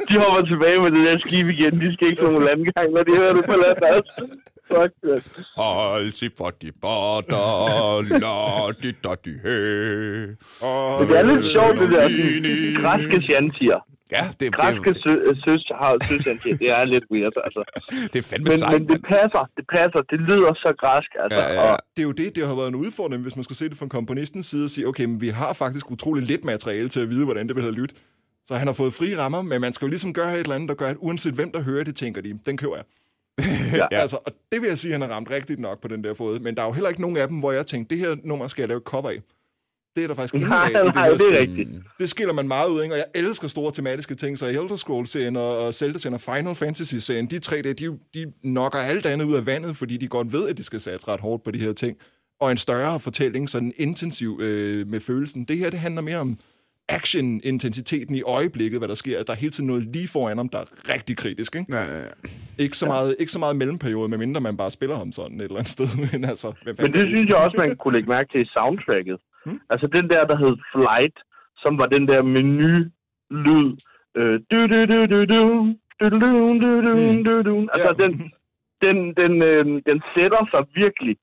de hopper tilbage med det der skib igen. De skal ikke nogen landgang, når de hører det på land. Fuck, man. Alsi for de border, la di da di he. Det er lidt sjovt, det der. De græske shantier. Ja, det, Græske det, sø- søs har søshantier. Det er lidt weird, altså. det er fandme Men, sejt. men det passer. Det passer. Det lyder så græsk, altså. Ja, ja, ja. Og, det er jo det, det har været en udfordring, hvis man skulle se det fra komponistens side og sige, okay, men vi har faktisk utrolig lidt materiale til at vide, hvordan det vil have lyttet. Så han har fået frie rammer, men man skal jo ligesom gøre et eller andet, der gør, at uanset hvem der hører det, tænker de, den køber jeg. Ja. Altså, og det vil jeg sige, at han har ramt rigtigt nok på den der fod. Men der er jo heller ikke nogen af dem, hvor jeg tænkte, det her nummer skal jeg lave cover af. Det er der faktisk ingen nej, af i det nej, det er rigtigt. Det skiller man meget ud, ikke? og jeg elsker store tematiske ting, så Elder Scrolls-serien og og Zelda-serien og Final Fantasy-serien, de tre der, de, de knocker alt andet ud af vandet, fordi de godt ved, at de skal satse ret hårdt på de her ting. Og en større fortælling, sådan intensiv øh, med følelsen. Det her, det handler mere om action-intensiteten i øjeblikket, hvad der sker. Der er hele tiden noget lige foran ham, der er rigtig kritisk. Ikke, ja, ja, ja. ikke, så, meget, ikke så meget mellemperiode, medmindre man bare spiller ham sådan et eller andet sted. Men, altså, Men det synes jeg også, man kunne lægge mærke til i soundtracket. Hmm? Altså den der, der hed Flight, som var den der menu-lyd. Øh, du, du, du, du, du. Du. Altså, den, den, den, den sætter sig virkelig.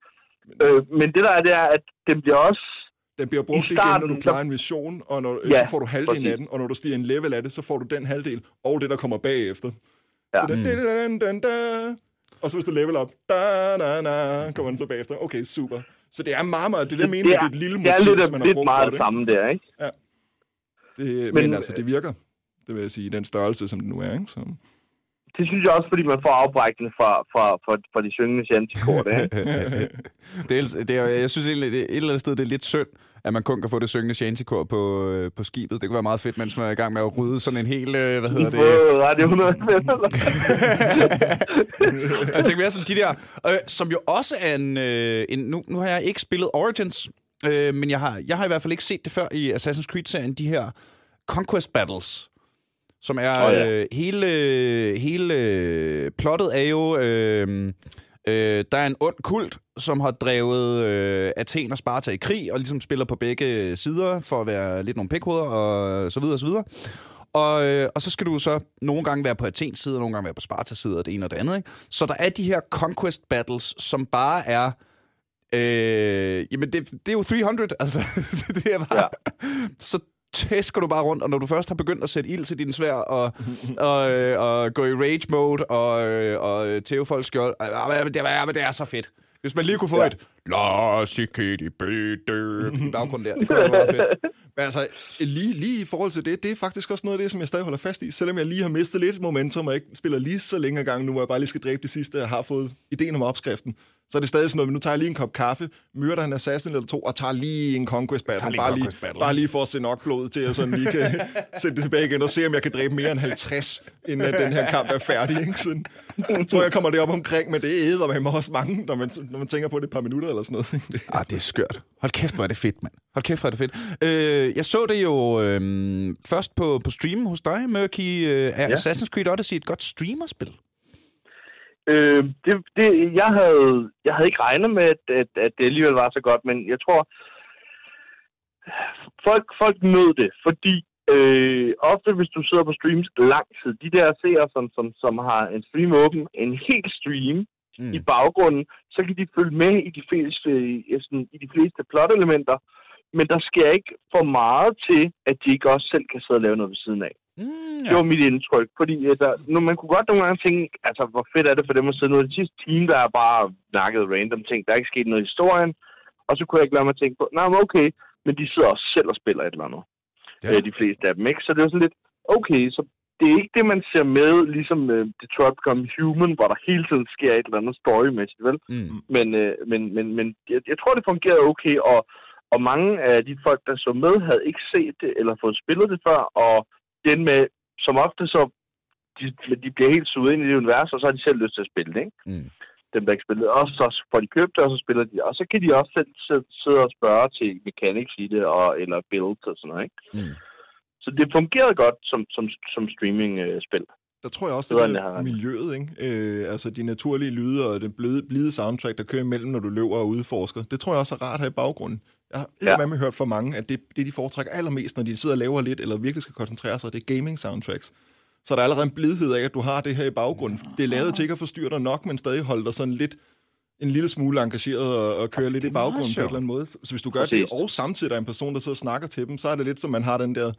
Øh, men det der er, det er, at den bliver også den bliver brugt I igen, når starten, du så- klarer en mission, og når, Ja, så får du halvdelen præcis. af den, og når du stiger en level af det, så får du den halvdel, og det, der kommer bagefter. Ja. Den, den, den, den, og så hvis du level op, da, da, da, kommer den så bagefter. Okay, super. Så det er meget, meget, det er det, jeg mener, det er et lille det er motiv, lidt, som man har lidt brugt meget det det. samme der, ikke? det men, Men- men altså, det virker. Det vil jeg sige, i den størrelse, som det nu er. Ikke? Så. Det synes jeg også, fordi man får afbrækkende fra, fra, fra, fra de syngende shantikor, det, det er, det er, jeg synes egentlig, det er et eller andet sted, det er lidt synd, at man kun kan få det syngende shantikor på, øh, på skibet. Det kunne være meget fedt, mens man er i gang med at rydde sådan en hel, øh, hvad hedder det, Radio 100. Jeg tænker mere sådan de der, øh, som jo også er en, øh, en nu, nu har jeg ikke spillet Origins, øh, men jeg har, jeg har i hvert fald ikke set det før i Assassin's Creed-serien, de her Conquest Battles, som er Åh, ja. øh, hele, hele plottet er jo, øh, øh, der er en ond kult, som har drevet øh, Athen og Sparta i krig, og ligesom spiller på begge sider for at være lidt nogle pikhoveder, og så videre og så videre. Og, øh, og så skal du så nogle gange være på Athens side, og nogle gange være på Spartas side, og det ene og det andet. Ikke? Så der er de her conquest battles, som bare er... Øh, jamen, det, det er jo 300, altså. det er bare... Ja. Så tæsker du bare rundt, og når du først har begyndt at sætte ild til din svær, og, og, øh, og gå i rage mode, og, øh, og tæve folks skjold, øh, men det, er, men det er så fedt. Hvis man lige kunne få ja. et La Sikiti Bitte i baggrunden der, det kunne være meget fedt. Men altså, lige, lige i forhold til det, det er faktisk også noget af det, som jeg stadig holder fast i. Selvom jeg lige har mistet lidt momentum, og ikke spiller lige så længe gang nu, hvor jeg bare lige skal dræbe det sidste, jeg har fået ideen om opskriften, så er det stadig sådan noget, nu tager jeg lige en kop kaffe, myrder en assassin eller to, og tager lige en conquest battle. lige en bare, conquest lige, battle. bare lige for at se nok blod til, at jeg sådan lige kan sætte det tilbage igen og se, om jeg kan dræbe mere end 50, inden at den her kamp er færdig. Ikke? Sådan, jeg tror, jeg kommer derop omkring, men det er med mig også mange, når man, når man tænker på det et par minutter eller sådan noget. Det- Ah, det er skørt. Hold kæft, hvor er det fedt, mand. Hold kæft, hvor er det fedt. Øh, jeg så det jo øh, først på, på streamen hos dig, Mørky. Øh, er ja. Assassin's Creed Odyssey et godt streamerspil? Øh, det, det, jeg, havde, jeg havde ikke regnet med, at, at, at det alligevel var så godt, men jeg tror, folk, folk nød det, fordi øh, ofte hvis du sidder på streams lang tid, de der seere, som, som, som har en stream åben, en hel stream mm. i baggrunden, så kan de følge med i de fleste, i, sådan, i de fleste plot-elementer, men der sker ikke for meget til, at de ikke også selv kan sidde og lave noget ved siden af. Mm, Det var mit indtryk, fordi der, nu, man kunne godt nogle gange tænke, altså hvor fedt er det for dem at sidde nu. Det sidste time, der er bare nakket random ting, der er ikke sket noget i historien, og så kunne jeg ikke lade mig tænke på, nej, men okay, men de sidder også selv og spiller et eller andet. Ja. Ja. De fleste af dem, ikke? Så det er sådan lidt, okay, så det er ikke det, man ser med, ligesom uh, Detroit Become Human, hvor der hele tiden sker et eller andet storymæssigt, vel? Mm. Men, øh, men, men, men jeg, jeg tror, det fungerede okay, og, og mange af de folk, der så med, havde ikke set det eller fået spillet det før, og den med, som ofte så, de, de bliver helt suget ind i det univers, og så har de selv lyst til at spille det, ikke? Mm. Dem, der ikke spillede. Og så får de købt det, og så spiller de. Og så kan de også selv sidde- og spørge til mechanics i det, og, eller builds og sådan noget, ikke? Mm. Så det fungerede godt som, som, som streaming-spil. Der tror jeg også, det er miljøet, ikke? Øh, altså de naturlige lyde og det blide, blide soundtrack, der kører imellem, når du løber og udforsker. Det tror jeg også er rart at have i baggrunden. Jeg har Ja. ja. med hørt for mange, at det, det, de foretrækker allermest, når de sidder og laver lidt, eller virkelig skal koncentrere sig, det er gaming soundtracks. Så der er allerede en blidhed af, at du har det her i baggrunden. Det er lavet til ikke at forstyrre dig nok, men stadig holde dig sådan lidt en lille smule engageret og, og køre lidt i baggrunden på en eller anden måde. Så hvis du gør Præcis. det, og samtidig der er en person, der sidder og snakker til dem, så er det lidt som, man har den der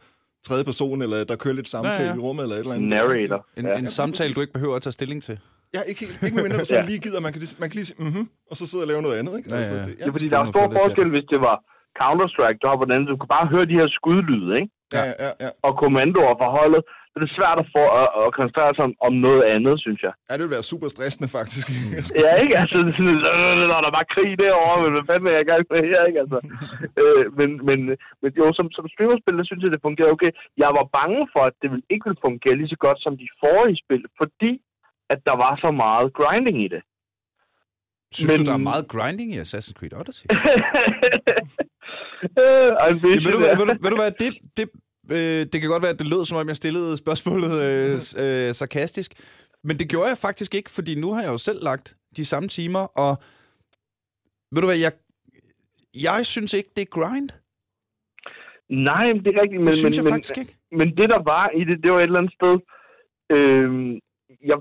tredje person, eller der kører lidt samtale Ja, ja, ja. ja. i rummet, eller et eller andet. Narrator. En, Ja. en samtale, du ikke behøver at tage stilling til. Ja, ikke, helt- ikke medmindre du sådan Ja. lige gider, man kan, lige- man kan lige sige, mhm, og så sidde og lave noget andet, ikke? Altså, Ja, ja. det, Det er fordi, der er stor forskel, hvis det var Counter-Strike, der var på den anden. Du kunne bare høre de her skudlyde, ikke? ja, ja, ja, ja. Og kommandoer fra holdet. Det er svært at få at, at koncentrere sig om, om noget andet, synes jeg. ja, det vil være super stressende, faktisk. Ja, ikke? Altså, det er sådan, øh, når der er bare krig derovre, men hvad fanden er jeg gang med her, ikke? Altså, øh, men, men, men jo, som, som streamerspil, der synes jeg, det fungerer okay. Jeg var bange for, at det ville ikke ville fungere lige så godt som de forrige spil, fordi at der var så meget grinding i det. Synes Men... Men- du, der er meget grinding i Assassin's Creed Odyssey? øh, Ja, ved, du, ved, du, ved du hvad, det, det, øh, det kan godt være, at det lød, som om jeg stillede spørgsmålet øh, øh, sarkastisk. Men det gjorde jeg faktisk ikke, fordi nu har jeg jo selv lagt de samme timer, og ved du hvad, jeg, jeg synes ikke, det er grind. Nej, men det er rigtigt. Men, Det synes men, jeg men, faktisk ikke. men det, der var i det, det var et eller andet sted... Øh, jeg,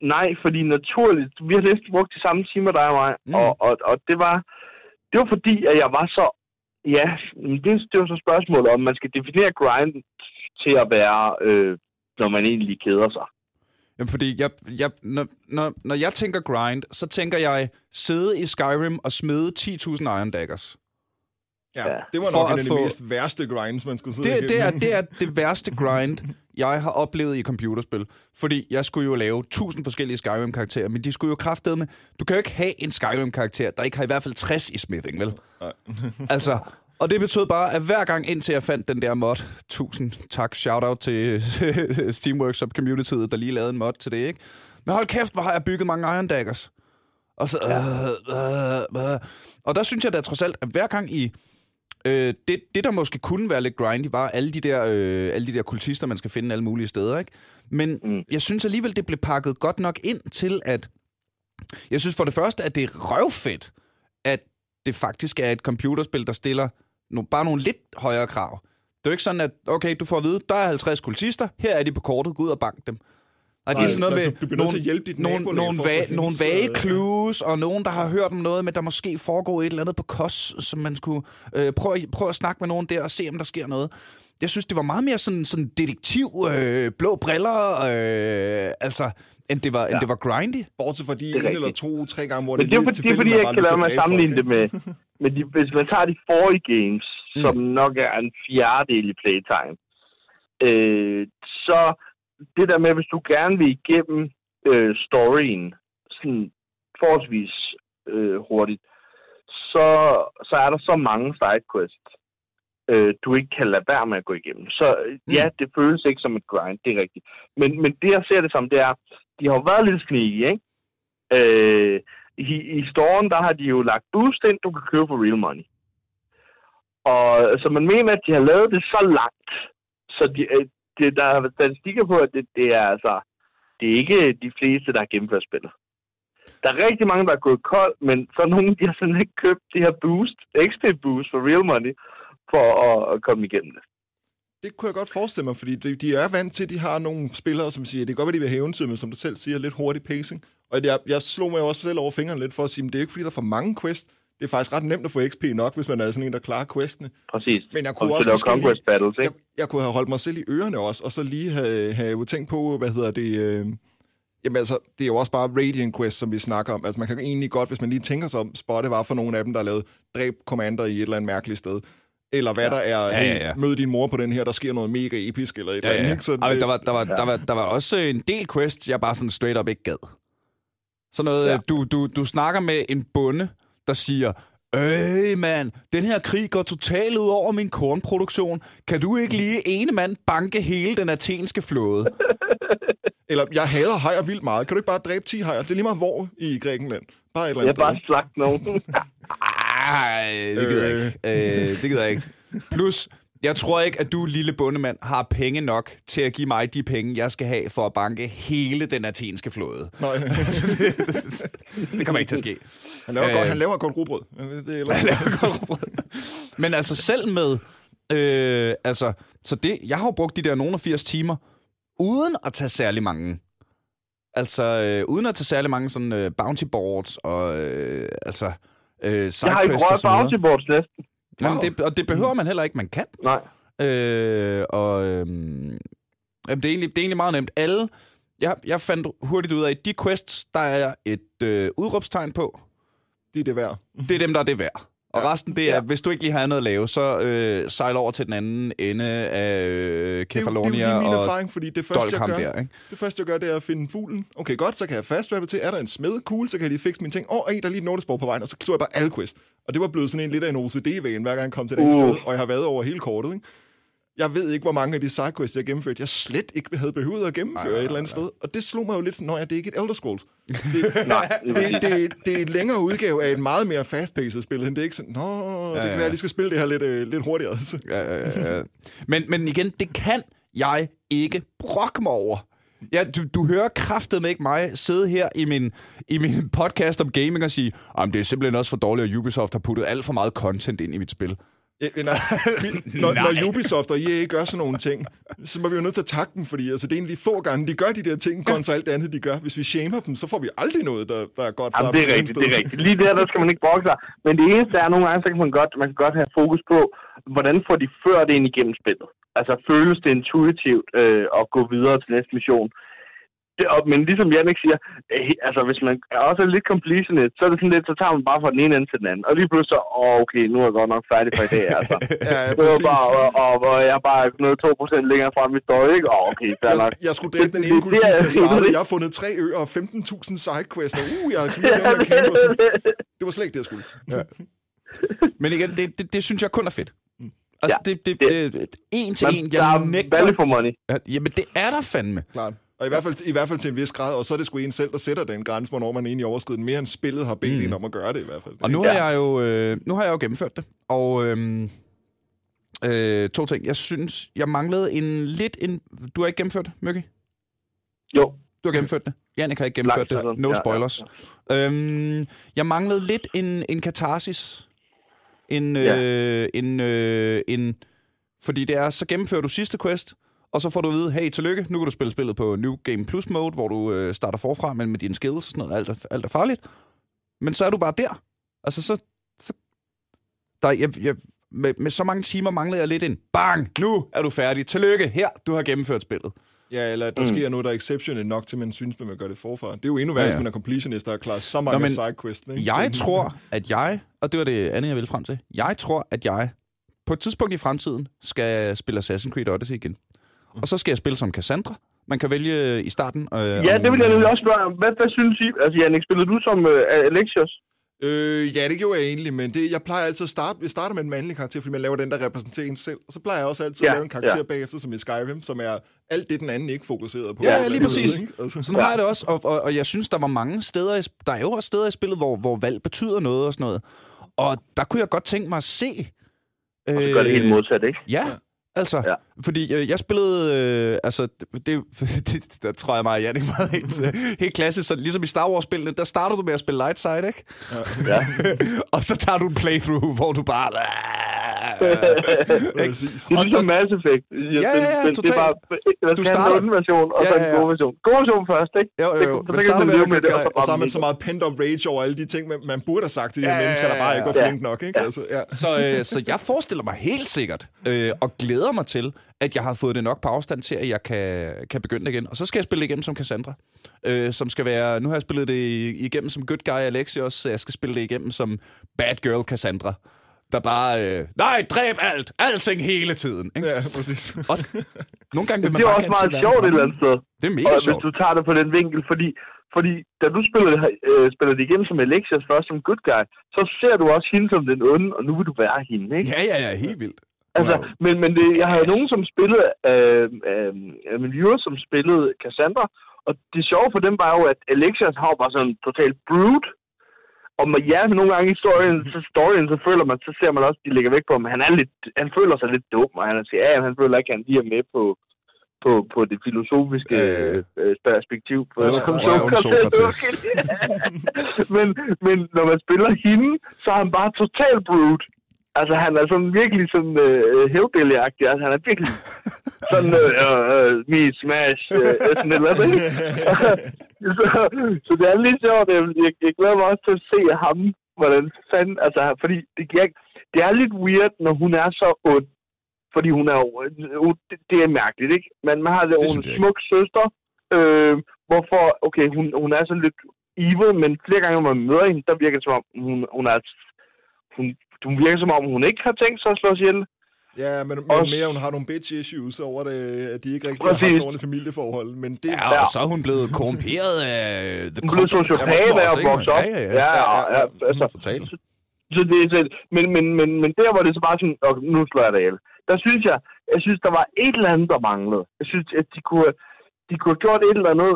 nej, fordi naturligt... Vi har næsten brugt de samme timer, dig og mig. Mm. Og, og, og det var... Det var fordi, at jeg var så... Ja, det, det var så spørgsmålet om, man skal definere grind til at være, øh, når man egentlig keder sig. Jamen, fordi jeg, jeg, når, når, når jeg tænker grind, så tænker jeg sidde i Skyrim og smide 10.000 Iron Daggers. Ja, Ja. det var nok en af de få- mest værste grinds, man skulle sidde Det, det, er, igennem. det er det værste grind, jeg har oplevet i computerspil. Fordi jeg skulle jo lave tusind forskellige Skyrim-karakterer, men de skulle jo kraftede med... Du kan jo ikke have en Skyrim-karakter, der ikke har i hvert fald 60 i smithing, vel? altså, og det betød bare, at hver gang indtil jeg fandt den der mod, tusind tak, shout-out til Steamworks og communityet, der lige lavede en mod til det, ikke? Men hold kæft, hvor har jeg bygget mange Iron Daggers. Og så... Øh, øh, øh. Og der synes jeg da trods alt, at hver gang i... Øh, det, det, der måske kunne være lidt grindy, var alle de der, øh, alle de der kultister, man skal finde alle mulige steder, ikke? Men mm. Jeg synes alligevel, det blev pakket godt nok ind til, at... Jeg synes for det første, at det er røvfedt, at det faktisk er et computerspil, der stiller no, bare nogle lidt højere krav. Det er jo ikke sådan, at okay, du får at vide, der er 50 kultister, her er de på kortet, gå ud og bank dem. Og det er sådan noget med du- du bliver nødt til at hjælpe dit nogle, nogle, va- nogle hendes, vage øh, clues, og nogen, der har hørt om noget, men der måske foregår et eller andet på kos, som man skulle øh, prøve, prøve at snakke med nogen der og se, om der sker noget. Jeg synes, det var meget mere sådan, sådan detektiv, øh, blå briller, øh, altså, end det var, ja. end det var grindy. Bortset fra de en eller to, tre gange, hvor Men det er, lige fordi, det er fordi, jeg ikke kan lade mig sammenligne det med, med de, hvis man tager de forrige games, mm. som nok er en fjerdedel i playtime, øh, så det der med, hvis du gerne vil igennem øh, storyen sådan forholdsvis øh, hurtigt, så, så er der så mange sidequests, øh, du ikke kan lade være med at gå igennem. Så øh, ja, det føles ikke som et grind, det er rigtigt. Men, men det, jeg ser det som, det er, de har jo været lidt sneaky, ikke? Øh, i, I storen, der har de jo lagt boost ind, du kan købe for real money. Og så man mener, at de har lavet det så langt, så de, øh, det, der er statistikker på, at det, det er altså, det er ikke de fleste, der har gennemført spillet. Der er rigtig mange, der er gået kold, men så er nogen, de har sådan ikke købt det her boost, XP boost for real money, for at, at komme igennem det. Det kunne jeg godt forestille mig, fordi de, de er vant til, at de har nogle spillere, som siger, det kan godt være, de vil have eventyr, men som du selv siger, lidt hurtig pacing. Og jeg, jeg slog mig også selv over fingrene lidt for at sige, at det er ikke fordi, der er for mange quests. Det er faktisk ret nemt at få XP nok, hvis man er sådan en, der klarer questene. Præcis. Men jeg kunne Og også så måske conquest lige, battles, jeg, ikke? jeg kunne have holdt mig selv i ørerne også, og så lige have, have tænkt på, hvad hedder det... Øh, jamen altså, det er jo også bare Radiant Quest, som vi snakker om. Altså man kan egentlig godt, hvis man lige tænker sig om, spotte var for nogle af dem, der lavet dræb commander i et eller andet mærkeligt sted. Eller hvad ja. der er, Ja, ja, ja. mød din mor på den her, der sker noget mega episk, eller et Ja, eller andet. ja. ikke? Så det- der, var, der, var, der, var, der var også en del quests, jeg bare sådan straight up ikke gad. Sådan noget, Ja. ja. du, du, du snakker med en bonde, der siger, Øh, mand, den her krig går totalt ud over min kornproduktion. Kan du ikke lige ene mand banke hele den athenske flåde? Eller, jeg hader hajer vildt meget. Kan du ikke bare dræbe 10 hajer? Det er lige meget hvor i Grækenland. Bare et eller Jeg andet bare slagt nogen. Ej, det gider jeg ikke. Øh, det gider jeg ikke. Plus, jeg tror ikke, at du, lille bondemand, har penge nok til at give mig de penge, jeg skal have for at banke hele den athenske flåde. Nej, Det kommer ikke til at ske. han laver, Øh. godt, han laver godt rugbrød. Det er ellers... Men altså selv med... Øh, altså, så det, jeg har jo brugt de der nogle af 80 timer, uden at tage særlig mange. Altså, øh, uden at tage særlig mange sådan øh, bounty boards og øh, altså øh, Jeg har ikke rørt bounty boards næsten. Jamen, det, og det behøver man heller ikke, man kan. Nej. Øh, og øhm, jamen, det, er egentlig, det er egentlig meget nemt. Alle, jeg, jeg fandt hurtigt ud af, at de quests, der er et øh, udråbstegn på, Det er det værd. det er dem, der er det værd. Og resten, det er, ja. hvis du ikke lige har andet at lave, så øh, sejl over til den anden ende af øh, Det er, Kefalonia det er jo lige min og erfaring, fordi det første, jeg gør, der, ikke? det første, jeg gør, det er at finde fuglen. Okay, godt, så kan jeg fast til. Er der en smed? Cool, så kan jeg lige fikse mine ting. Åh, oh, der er lige et på vejen, og så så jeg bare alle quest. Og det var blevet sådan en lidt af en OCD-vægen, hver gang jeg kom til det. Uh. sted, og jeg har været over hele kortet, ikke? Jeg ved ikke, hvor mange af de sidequests, jeg har gennemført, jeg slet ikke havde behøvet at gennemføre et eller andet sted. Og det slog mig jo lidt sådan, når det er ikke et Elder Scrolls. Nej. Det, det, det er en længere udgave af et meget mere fast-paced spil, end det er ikke sådan, nå, det Ja, kan ja. være, at jeg lige skal spille det her lidt, øh, lidt hurtigere. Ja, ja, ja. Men, men igen, det kan jeg ikke brokke mig over. Ja, du, du hører kraftet med ikke mig sidde her i min, i min podcast om gaming og sige, at det er simpelthen også for dårligt, at Ubisoft har puttet alt for meget content ind i mit spil. Nej, når, når Ubisoft og EA gør sådan nogle ting, så må vi jo nødt til at takke dem, fordi altså, det er egentlig få gange, de gør de der ting, kontra alt det andet, de gør. Hvis vi shamer dem, så får vi aldrig noget, der, der er godt for Jamen, det er rigtigt, sted. det er rigtigt. Lige der, der skal man ikke brokke sig. Men det eneste er, nogle gange, så kan man godt, man kan godt have fokus på, hvordan får de ført ind igennem spillet. Altså, føles det intuitivt øh, at gå videre til næste mission? Det, og, men ligesom Jannik siger, øh, altså hvis man er også lidt completionist, så er det sådan lidt, så tager man bare fra den ene ende til den anden. Og lige pludselig så, åh, okay, nu er jeg godt nok færdig for i dag, altså. Ja, ja, Det præcis. bare, og, og, og, jeg er bare nået 2% længere frem i støj, ikke? Åh, okay, fair nok. Jeg, jeg skulle dræbe den ene Det- det- kultist, det der er- startede. Jeg har fundet tre øer og 15.000 sidequests. og Uh, jeg har her camp. og sådan. Det var slet ikke det, jeg skulle. Ja. Men igen, det, det, det synes jeg kun er fedt. Altså, Ja, det, det, det- det, det, en til Man, en, der jeg er nægter. value for money. Ja, Jamen, det er der fandme. Klart. Og i hvert, fald, i hvert fald til en vis grad, og så er det sgu en selv, der sætter den grænse, hvornår man egentlig overskrider den. Mere end spillet har bedt mm. en om at gøre det i hvert fald. Og nu har jeg jo, øh, nu har jeg jo gennemført det. Og øhm, øh, to ting. Jeg synes, jeg manglede en lidt en... Du har ikke gennemført det, Mykki? Jo, Du har gennemført det. Jannik har ikke gennemført Langt det. No Ja, ja, spoilers. Øhm, jeg manglede lidt en, en katarsis. En, Ja. øh, en, øh, en... Fordi det er, så gennemfører du sidste quest, og så får du at vide, hey, tillykke, nu kan du spille spillet på New Game Plus mode, hvor du øh, starter forfra, men med dine skills og sådan noget, alt er, alt er farligt. Men så er du bare der. Altså, så... så der, jeg, jeg, med, med så mange timer mangler jeg lidt en bang, nu er du færdig. Tillykke, her, du har gennemført spillet. Ja, eller der mm. sker noget, der er exceptionelt nok til, man synes, man vil gøre det forfra. Det er jo endnu værre, Ja, ja, hvis man er completionist, der har klaret så mange Nå, men sidequests. Ikke? Jeg Så- tror, at jeg, og det var det andet, jeg ville frem til, jeg tror, at jeg på et tidspunkt i fremtiden skal spille Assassin's Creed Odyssey igen. Og så skal jeg spille som Cassandra. Man kan vælge i starten. Øh, Ja, om- det vil jeg nemlig også spørge. om. Hvad, hvad synes I? Altså, Jannik, spillede du som uh, Alexios? Øh, ja, det gjorde jeg egentlig, men det, jeg plejer altid at starte, jeg starter med en mandlig karakter, fordi man laver den, der repræsenterer en selv. Og så plejer jeg også altid ja, at lave en karakter ja. bagefter, som i Skyrim, som er alt det, den anden ikke fokuseret på. Ja, ja lige præcis. Altså. Sådan har jeg det også, og, og, og jeg synes, der var mange steder, i, der er jo også steder i spillet, hvor, hvor valg betyder noget og sådan noget. Og der kunne jeg godt tænke mig at se... Og så gør det helt modsat, ikke? Ja, Altså, ja. fordi øh, jeg spillede, øh, altså, det, det, der tror jeg meget, Jannik var helt, øh, helt klasse. Så ligesom i Star Wars-spillene, der starter du med at spille light side, ikke? Ja. ja. og så tager du en playthrough, hvor du bare... det er ligesom Mass Effect. Ja, ja, ja, totalt. Det er bare, du starter en version, og ja, så en god version. God version først, ikke? Jo, jo, jo. Det, men starter med, med det, og så har man så meget pent-up rage over alle de ting, man, man burde have sagt til de her mennesker, der bare ikke var flink nok, ikke? Altså, ja. så, øh, så jeg forestiller mig helt sikkert, øh, og glæder mig til, at jeg har fået det nok på afstand til, at jeg kan, kan begynde igen. Og så skal jeg spille igennem som Cassandra, øh, som skal være... Nu har jeg spillet det igennem som good guy Alexios, så jeg skal spille det igennem som bad girl Cassandra der bare, øh, nej, dræb alt, alting hele tiden. Ikke? Ja, præcis. Også, nogle gange vil man det er bare også meget sjovt et eller andet sted. Det er mega og, sjovt. Hvis du tager det på den vinkel, fordi, fordi da du spiller, øh, spiller det igennem som Alexias først som good guy, så ser du også hende som den onde, og nu vil du være hende, ikke? Ja, ja, ja, helt vildt. Altså, wow. men, men det, jeg har jo nogen, som spillede, øh, øh, min viewer, som spillede Cassandra, og det sjove for dem var jo, at Alexias har bare sådan totalt brute, og med, ja, nogle gange i historien, så, storyen, så føler man, så ser man også, at de ligger væk på ham. Han, er lidt, han føler sig lidt dum, og han siger, ja, han føler ikke, at han lige er med på, på, på det filosofiske øh, øh, perspektiv. På, ja, men, men når man spiller hende, så er han bare total brute. Altså, han er sådan virkelig sådan uh, hillbilly-agtig. Altså, han er virkelig sådan, uh, uh, me smash, uh, sådan et eller andet. så, så det er lidt sjovt. Jeg, jeg, glæder mig også til at se ham, hvordan fanden, altså, fordi det, jeg, det er lidt weird, når hun er så ond. Fordi hun er jo, det, det er mærkeligt, ikke? Men man har det, det hun smuk søster, øh, hvorfor, okay, hun, hun er sådan lidt evil, men flere gange, når man møder hende, der virker det som om, hun, hun er hun, hun virker som om, hun ikke har tænkt sig at slå sig ihjel. Ja, men, men Også... mere, hun har nogle bitch issues over det, at de ikke rigtig Præcis. har haft ordentligt familieforhold. Men det, ja, og så er hun blevet korrumperet af the Hun blev sociopat af at vokse op. Ja, ja, ja. ja, ja, ja altså, Totalt. Så, så det, så, men, men, men, men der var det så bare sådan, og nu slår jeg det ihjel. Der synes jeg, jeg synes, der var et eller andet, der manglede. Jeg synes, at de kunne, de kunne have gjort et eller andet.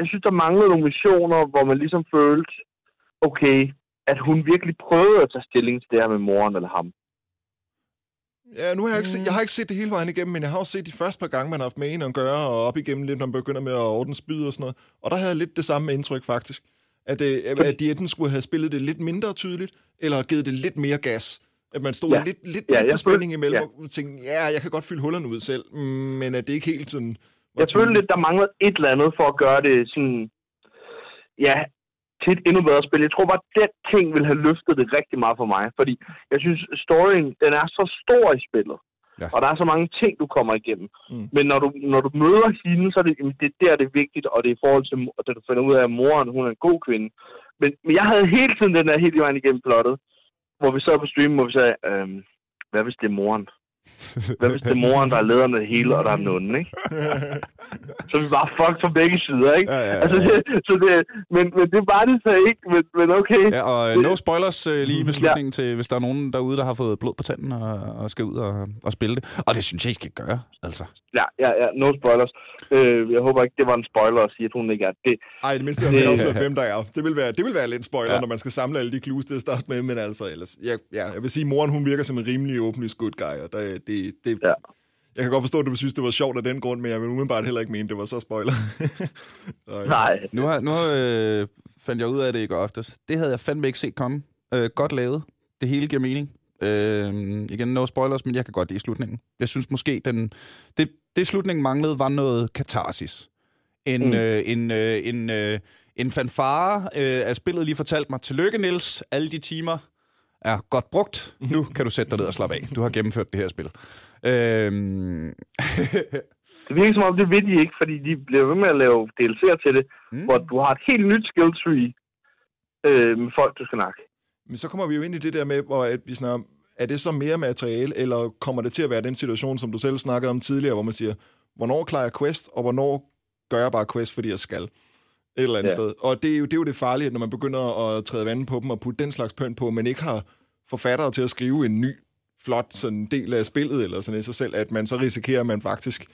Jeg synes, der manglede nogle missioner, hvor man ligesom følte, okay, at hun virkelig prøvede at tage stilling til det her med moren eller ham. Ja, nu har jeg, ikke set, jeg har ikke set det hele vejen igennem, men jeg har også set de første par gange, man har haft med en at gøre, og op igennem lidt, når man begynder med at ordne spyd og sådan noget. Og der havde jeg lidt det samme indtryk, faktisk. At, det, øh, at de enten skulle have spillet det lidt mindre tydeligt, eller givet det lidt mere gas. At man stod ja. lidt, lidt, ja, lidt på spænding imellem, ja. og tænkte, ja, jeg kan godt fylde hullerne ud selv, men at det ikke helt sådan... Jeg følte lidt, der manglede et eller andet for at gøre det sådan... Ja, til et endnu bedre spil. Jeg tror bare, at den ting vil have løftet det rigtig meget for mig, fordi jeg synes, storyen, den er så stor i spillet. Ja. Og der er så mange ting, du kommer igennem. Mm. Men når du, når du møder hende, så er det, det der, det er vigtigt, og det er i forhold til, at du finder ud af, at moren, hun er en god kvinde. Men, men jeg havde hele tiden den der helt i vejen igennem plottet, hvor vi sad på streamen, hvor vi sagde, øhm, hvad hvis det er moren? Hvad hvis det er moren, der er lederen af det hele, og der er nogen, ikke? så vi bare fucked fra begge sider, ikke? Ja, ja, ja. Altså, det, så det, men, men det var det så ikke, men, men okay. Ja, og det, no spoilers uh, lige i beslutningen ja. til, hvis der er nogen derude, der har fået blod på tanden og, og skal ud og, og spille det. Og det synes jeg, I skal gøre, altså. Ja, ja, ja, no spoilers. Uh, jeg håber ikke, det var en spoiler at sige, at hun ikke er det. Ej, det mindste har også været, hvem der er. Det vil være, det vil være lidt spoiler, ja. når man skal samle alle de clues til at starte med, men altså, ellers, ja, ja, jeg vil sige, moren hun virker som en rimelig åbentlig good guy, og der, det, det, ja. Jeg kan godt forstå, at du synes, det var sjovt af den grund, men jeg vil umiddelbart heller ikke mene, det var så spoiler. Nej. Nu, har, nu øh, fandt jeg ud af det i går aftes. Det havde jeg fandme ikke set komme. Øh, godt lavet. Det hele giver mening. Øh, igen, no spoilers, men jeg kan godt lide slutningen. Jeg synes måske, den, det, det slutningen manglede, var noget katarsis. En, mm. øh, en, øh, en, øh, en fanfare øh, af spillet lige fortalt mig, tillykke Nils, alle de timer, er godt brugt. Nu kan du sætte dig ned og slappe af. Du har gennemført det her spil. Øhm... det virker som om, det ved de ikke, fordi de bliver ved med at lave DLC'er til det, mm. hvor du har et helt nyt skill tree øh, med folk, du skal nakke. Men så kommer vi jo ind i det der med, hvor at vi snakker, er det så mere materiale, eller kommer det til at være den situation, som du selv snakkede om tidligere, hvor man siger, hvornår klarer jeg quest, og hvornår gør jeg bare quest, fordi jeg skal? Et eller andet Ja. sted. Og det er, jo, det er jo det farlige, når man begynder at træde vandet på dem og putte den slags pønt på, men ikke har forfattere til at skrive en ny, flot sådan del af spillet eller sådan i sig selv, at man så risikerer, at man faktisk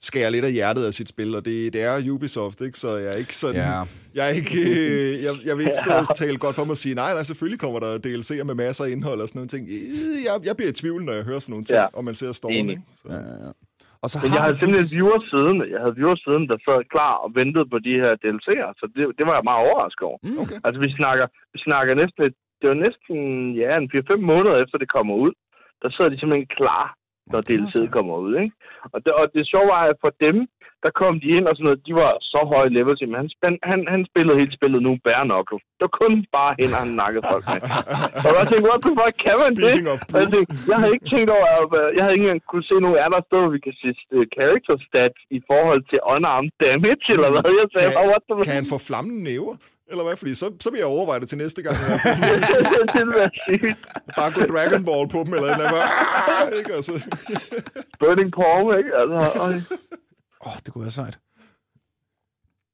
skærer lidt af hjertet af sit spil, og det, det er Ubisoft, ikke? Så jeg er ikke sådan... Ja. Jeg, er ikke, øh, jeg, jeg vil ikke stå og tale godt for mig og sige, nej, nej, selvfølgelig kommer der DLC'er med masser af indhold og sådan nogle ting. Jeg, jeg bliver i tvivl, når jeg hører sådan nogle ting, Ja. og man ser stormen. Ikke? Så. Ja, ja. Og så Men jeg har havde vi- simpelthen viewer siden, jeg havde viewer siden, der sad klar og ventede på de her DLC'er, så det, det var jeg meget overrasket over. Mm. Okay. Altså, vi snakker, vi snakker næsten, et, det var næsten, ja, en 4-5 måneder efter det kommer ud, der sidder de simpelthen klar, når DLC'et kommer ud, ikke? Og det, og det sjove var, at for dem, der kom de ind og sådan noget, de var så høje levels, men han, spænd, han, han spillede hele spillet nu bare knuckle. Det var kun bare og han nakkede folk med. Og jeg tænkte, what the fuck, kan man det? Speaking of Og jeg, tænkte, jeg havde ikke tænkt over, at jeg havde ikke engang kunne se nogen andre steder, vi kan se uh, character stats i forhold til unarmed damage, eller hvad jeg sagde. Kan- Oh, what the? Kan han få flammende næver? Eller hvad? Fordi så, så vil jeg overveje det til næste gang. det ville være sygt. Bare gå Dragon Ball på dem, eller eller andet. Ah, ikke? Altså. Burning Palm, ikke? Altså. Åh, oh, det kunne være sejt.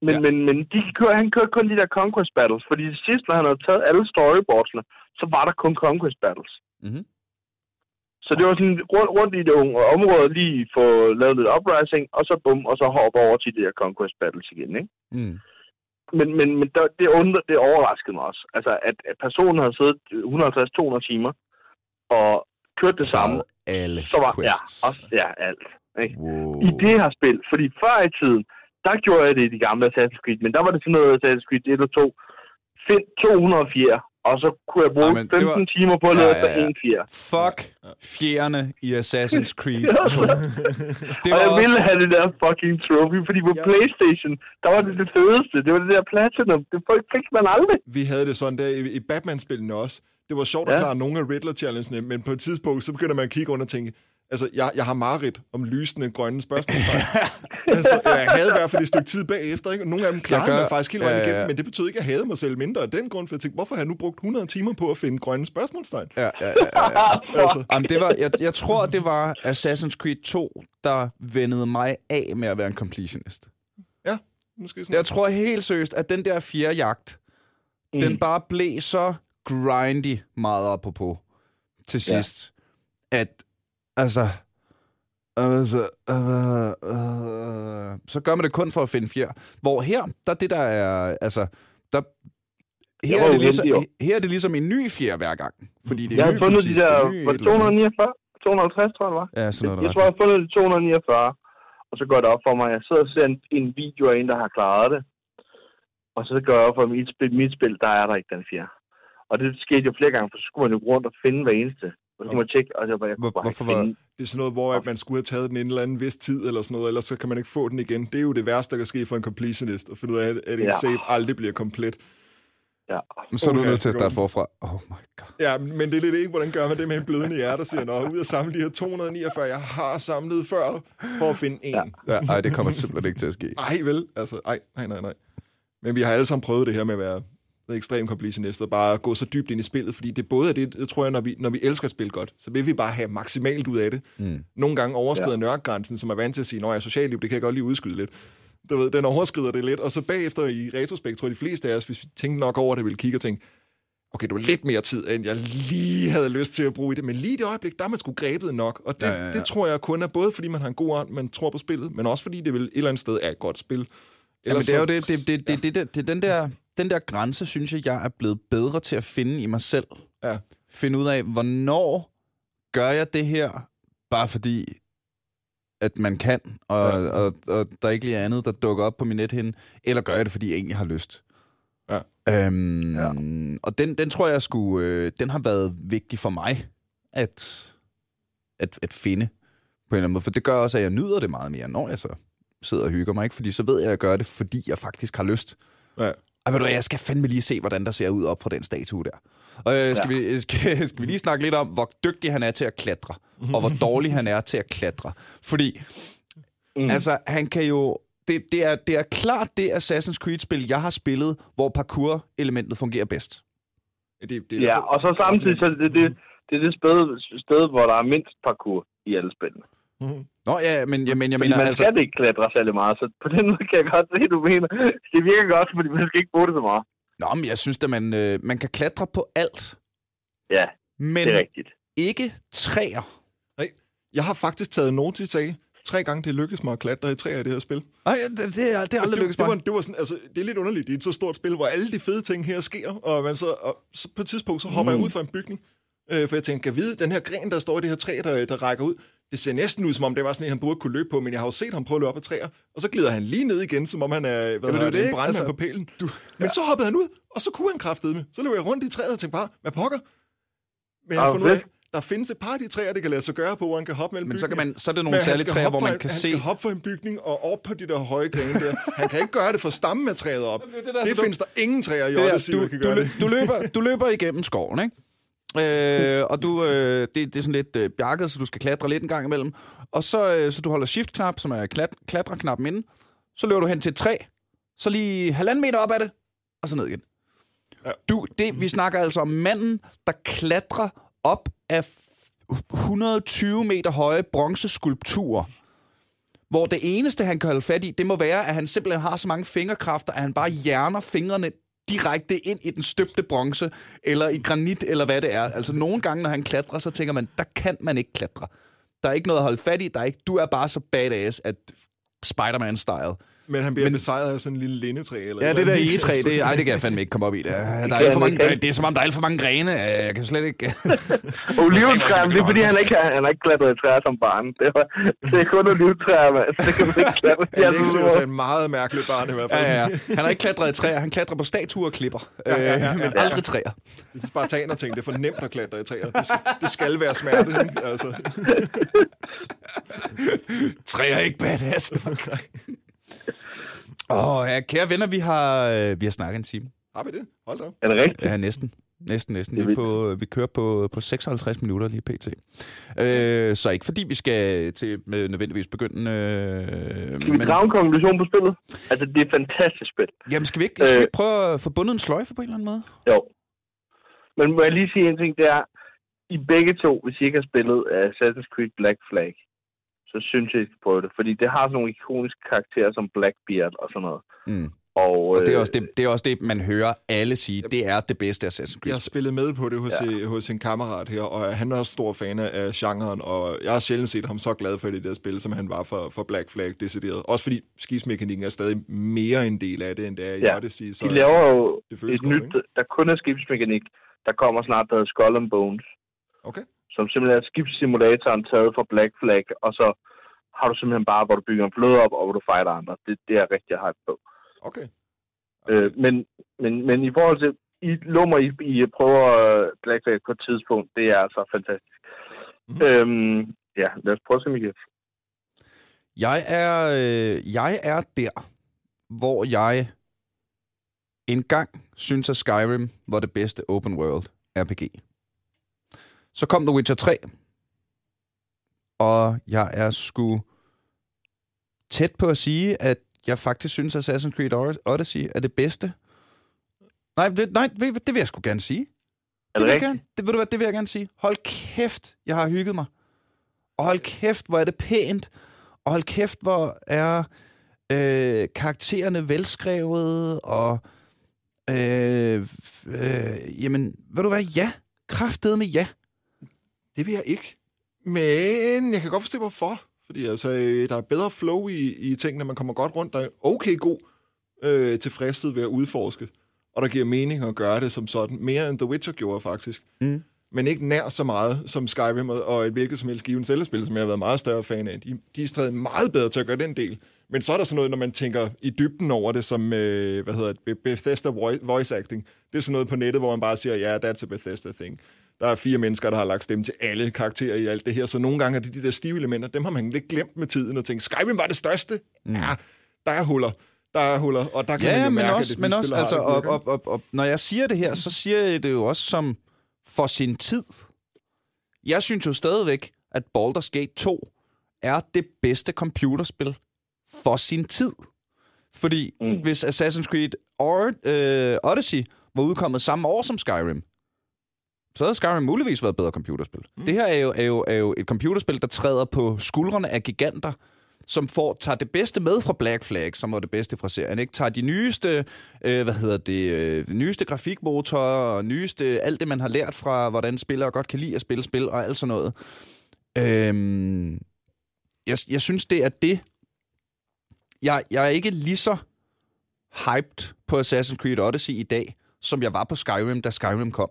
Men, Ja. men, men de kører, han kørte kun de der Conquest Battles, fordi sidst, når han havde taget alle storyboardsene, så var der kun Conquest Battles. Mhm. Så det var sådan rundt, rundt i det unge område, lige få lavet lidt uprising, og så bum, og så hoppe over til de der Conquest Battles igen, ikke? Mm. Men, men, men der, det, undre, det overraskede mig også. Altså, at, at personen havde siddet 150-200 timer og kørt det samme. Alle Så var, ja, quests. også, ja, alt. Ikke? Wow. i det her spil. Fordi før i tiden, der gjorde jeg det i de gamle Assassin's Creed, men der var det sådan noget Assassin's Creed 1 og 2. Find 200 fjer, og så kunne jeg bruge Ej, men det 15 var- timer på at lede Ja, ja, efter ja. en fjer. Fuck fjerne i Assassin's Creed 2. Det og var jeg også... ville have det der fucking trophy, fordi på Ja. Playstation, der var det det fedeste. Det var det der Platinum. Det fik- fik man aldrig. Vi havde det sådan der i, i Batman-spillene også. Det var sjovt at Ja. klare nogle af Riddler-challengene, men på et tidspunkt, så begynder man at kigge rundt og tænke, altså, jeg, jeg har mareridt om lysende grønne spørgsmålstegn. altså, jeg havde i hvert fald et stykke tid bagefter, ikke? Og nogle af dem klarede gør- man faktisk hele vejen Ja, ja, igennem, ja. men det betød ikke, at jeg havde mig selv mindre af den grund, for jeg tænkte, hvorfor har jeg nu brugt 100 timer på at finde grønne spørgsmålstegn? Ja, ja, ja, ja. Altså, Jamen, det var, jeg, jeg tror, det var Assassin's Creed 2, der vendede mig af med at være en completionist. ja, måske sådan. Jeg tror helt seriøst, at den der fjerde jagt, mm. den bare blev så grindy meget op på til sidst, ja. at altså, altså øh, øh, så gør man det kun for at finde fjer. Hvor her, der det der er, altså, der, her er, det ligesom, her er det ligesom en ny fjer hver gang. Fordi det er Jeg ny har fundet de politik, der, det er ny var et det eller andet. 249? 250, tror jeg, det var. Ja, sådan noget, Jeg der tror, jeg har fundet de 249, og så går det op for mig. Jeg sidder og ser en, en video af en, der har klaret det. Og så går jeg op for mit spil, mit spil, der er der ikke den fjerde. Og det skete jo flere gange, for så skulle man jo rundt og finde hver eneste. Og så kunne man tjekke, og jeg bare, jeg Hvor- bare hvorfor var-. Det er sådan noget, hvor at man skulle have taget den en eller anden vis tid, eller sådan noget, ellers så kan man ikke få den igen. Det er jo det værste, der kan ske for en completionist, at finde ud af, at en Ja. save aldrig bliver komplet. Ja. Men så er du Okay, nødt til at starte forfra. Oh my god. Ja, men det er lidt ikke, hvordan gør man det med en blødende hjerte, og siger, nå, ud at samle de her 249, jeg har samlet før, for at finde en. Ja. Ja, ej, det kommer simpelthen ikke til at ske. Ej, vel? Altså, ej, nej, nej, nej. Men vi har alle sammen prøvet det her med at være ekstrem completionist, og bare gå så dybt ind i spillet, fordi det både er det, jeg tror jeg, når vi, når vi elsker et spil godt, så vil vi bare have maksimalt ud af det. Mm. Nogle gange overskrider ja. Ja. nørkgrænsen, som er vant til at sige, når jeg er socialliv, det kan jeg godt lige udskyde lidt. Du ved, den overskrider det lidt, og så bagefter i retrospekt, tror jeg, de fleste af os, hvis vi tænkte nok over det, ville kigge og tænke, okay, det var lidt mere tid, end jeg lige havde lyst til at bruge i det, men lige det øjeblik, der er man sgu grebet nok, og det, Ja, ja, ja, ja, ja. det tror jeg kun er både, fordi man har en god ånd, man tror på spillet, men også fordi det vil et eller andet sted er et godt spil. Jamen, Ellers det er jo så- det, det, det, det, det, det, det den, der, den der grænse, synes jeg, jeg er blevet bedre til at finde i mig selv. Ja. Finde ud af, hvornår gør jeg det her, bare fordi, at man kan, og, Ja. ja. og, og der ikke lige er andet, der dukker op på min nethinde, eller gør jeg det, fordi jeg egentlig har lyst. Ja. Øhm, ja. Og den, den tror jeg skulle, øh, den har været vigtig for mig, at, at, at finde på en eller anden måde. For det gør også, at jeg nyder det meget mere, når jeg så sidder og hygger mig. Ikke? Fordi så ved jeg, at jeg gør det, fordi jeg faktisk har lyst. Ja. Ej, ved du hvad, jeg skal fandme lige se, hvordan der ser ud op fra den statue der. Og øh, skal, ja. vi, skal, skal vi lige snakke lidt om, hvor dygtig han er til at klatre, og hvor dårlig han er til at klatre. Fordi, mm. altså, han kan jo... Det, det, er, det er klart det Assassin's Creed-spil, jeg har spillet, hvor parkour-elementet fungerer bedst. Det, det, er Ja, derfor- og så samtidig, så det, det, det er det sted, sted, hvor der er mindst parkour i alle spillene. Nå, ja, men, ja, men jeg Fordi mener, man altså... skal ikke klatre særlig meget, så på den måde kan jeg godt se, at du mener. Det virker godt, fordi man skal ikke bruge det så meget. Nå, men jeg synes at man, øh, man kan klatre på alt, Ja, men det er rigtigt. ikke træer. Jeg har faktisk taget notis af, tre gange det lykkedes mig at klatre i træer i det her spil. Nej, det, det, er, det er aldrig det, lykkedes det, var, mig. det, var sådan, altså, det er lidt underligt i et så stort spil, hvor alle de fede ting her sker, og, man så, og så på et tidspunkt så hopper mm. jeg ud fra en bygning, øh, for jeg tænkte, kan vide, den her gren, der står i det her træ, der, der rækker ud, det ser næsten ud, som om det var sådan en, han burde kunne løbe på, men jeg har jo set ham prøve at løbe op ad træer, og så glider han lige ned igen, som om han er, hvad hedder det, det, en brandmand Altså, på pælen. Du, men så hoppede han ud, og så kunne han kraftede med. Så løb jeg rundt i træet og tænkte bare, hvad pokker? Men fundet ud af, der findes et par af de træer, det kan lade sig gøre på, hvor han kan hoppe mellem Men så, kan bygninger. man, så er det nogle han særlige træer, hvor man en- kan han se... skal hoppe fra en bygning og op på de der høje grene der. Han kan ikke gøre det fra stammen af træet op. det Det, der, det du- findes der ingen træer i Odyssey, du, der kan du, gøre lø- det. du, løber, du løber igennem skoven, ikke? Øh, og du, øh, det, det er sådan lidt øh, bjakket, så du skal klatre lidt en gang imellem. Og så, øh, så du holder shift-knap, som er klat, klatreknappen inde. Så løber du hen til et træ. Så lige halvanden meter op ad det, og så ned igen. Du, det, vi snakker altså om manden, der klatrer op af f- 120 meter høje bronzeskulpturer. Hvor det eneste, han kan holde fat i, det må være, at han simpelthen har så mange fingerkræfter, at han bare hjerner fingrene direkte ind i den støbte bronze, eller i granit, eller hvad det er. Altså nogle gange, når han klatrer, så tænker man, der kan man ikke klatre. Der er ikke noget at holde fat i. Der er ikke, du er bare så badass, at Spider-Man-style. Men han bliver Men- besejret af sådan en lille lindetræ. Eller Ja, et det der egetræ, det, ej, det kan jeg fandme ikke komme op i. Der, der er for mange, ikke. der, det er som om, der er alt for mange grene. Jeg kan slet ikke... Oliventræer, det er fordi, han ikke, har, han har ikke klatret i træer som barn. Det, var, det er kun oliventræer, mand. Det kan man ikke klatre. Alexios er en meget mærkelig barn i hvert fald. Ja, ja, ja. Han har ikke klatret i træer, han klatrer på statuer og klipper. Ja, ja, ja, ja. Men aldrig træer. Spartaner ting, det er for nemt at klatre i træer. Det skal, det skal være smerte. Altså. Træer er ikke badass. Åh, oh, ja, kære venner, vi har, øh, vi har snakket en time. Har vi det? Hold da op. Er det rigtigt? Ja, næsten. Næsten, næsten. Det er Vi, på, vi kører på, på 56 minutter lige pt. Øh, så ikke fordi vi skal til med nødvendigvis begynde... Øh, Skal vi drage en konklusion på spillet? Altså, det er et fantastisk spil. jamen, skal vi, ikke, skal vi Øh. ikke prøve at få bundet en sløjfe på en eller anden måde? Jo. Men må jeg lige sige en ting, det er, I begge to, hvis I ikke har spillet Assassin's Creed Black Flag, så synes jeg, I skal prøve det. Fordi det har sådan nogle ikoniske karakterer som Blackbeard og sådan noget. Mm. Og, Og det er, øh, også det, det er også det, man hører alle sige. Det er det bedste Assassin's Jeg har Creed. spillet med på det hos, ja. hos en kammerat her, og han er også stor fan af genren, og jeg har sjældent set ham så glad for det der spil, som han var for, for Black Flag decideret. Også fordi skibsmekanikken er stadig mere en del af det, end det er i Ja. Odyssey. Så, de laver jo det føles et godt, nyt, ikke? der kun er skibsmekanik. Der kommer snart, der hedder Skull and Bones. Okay. Som simpelthen er skibssimulatoren taget fra Black Flag, og så har du simpelthen bare, hvor du bygger en flåde op, og hvor du fighter andre. Det, det er rigtig hype på. Okay. Øh, men, men, men i forhold til, I lummer, I, I prøver øh, Black Flag på et tidspunkt, det er altså fantastisk. Mhm. Mm. Øhm, ja, lad os prøve at se, kan. Jeg er, øh, jeg er der, hvor jeg engang synes, at Skyrim var det bedste open world RPG. Så kom The Witcher 3, og jeg er sgu tæt på at sige, at jeg faktisk synes, at Assassin's Creed Odyssey er det bedste. Nej, det, nej, det, vil jeg sgu gerne sige. Er Det det vil, jeg gerne, det, ved du hvad, det vil jeg gerne sige. Hold kæft, jeg har hygget mig. Og hold kæft, hvor er det pænt. Og hold kæft, hvor er øh, karaktererne velskrevet. Og øh, øh, jamen, ved du hvad, ja. Kraftede med ja. Det vil jeg ikke. Men jeg kan godt forstå, hvorfor. Fordi altså, øh, der er bedre flow i, i tingene, man kommer godt rundt. Der er okay god øh, tilfredshed ved at udforske. Og der giver mening at gøre det som sådan. Mere end The Witcher gjorde, faktisk. Mm. Men ikke nær så meget som Skyrim og- et hvilket som helst given selvspil, som jeg har været meget større fan af. De, de er stadig meget bedre til at gøre den del. Men så er der sådan noget, når man tænker i dybden over det, som, øh, hvad hedder det, Bethesda voi- voice acting. Det er sådan noget på nettet, hvor man bare siger, ja, yeah, that's a Bethesda thing. Der er fire mennesker, der har lagt stemme til alle karakterer i alt det her, så nogle gange er det de der stive elementer, dem har man lidt glemt med tiden og tænkt, Skyrim var det største? Mm. Ja, der er huller. Der er huller, og der kan man Ja, jo men mærke, også, at det men også altså, det og, virker. og, og, og, når jeg siger det her, så siger jeg det jo også som for sin tid. Jeg synes jo stadigvæk, at Baldur's Gate 2 er det bedste computerspil for sin tid. Fordi. Mm. hvis Assassin's Creed or, øh, Odyssey var udkommet samme år som Skyrim, så havde Skyrim muligvis været et bedre computerspil. Mm. Det her er jo, er, jo, er jo et computerspil, der træder på skuldrene af giganter, som får, tager det bedste med fra Black Flag, som var det bedste fra serien, ikke? tager de nyeste, øh, hvad hedder det, øh, nyeste grafikmotorer, og nyeste, alt det, man har lært fra, hvordan spillere godt kan lide at spille spil, og alt sådan noget. Øhm, jeg, jeg synes, det er det. Jeg, jeg er ikke lige så hyped på Assassin's Creed Odyssey i dag, som jeg var på Skyrim, da Skyrim kom.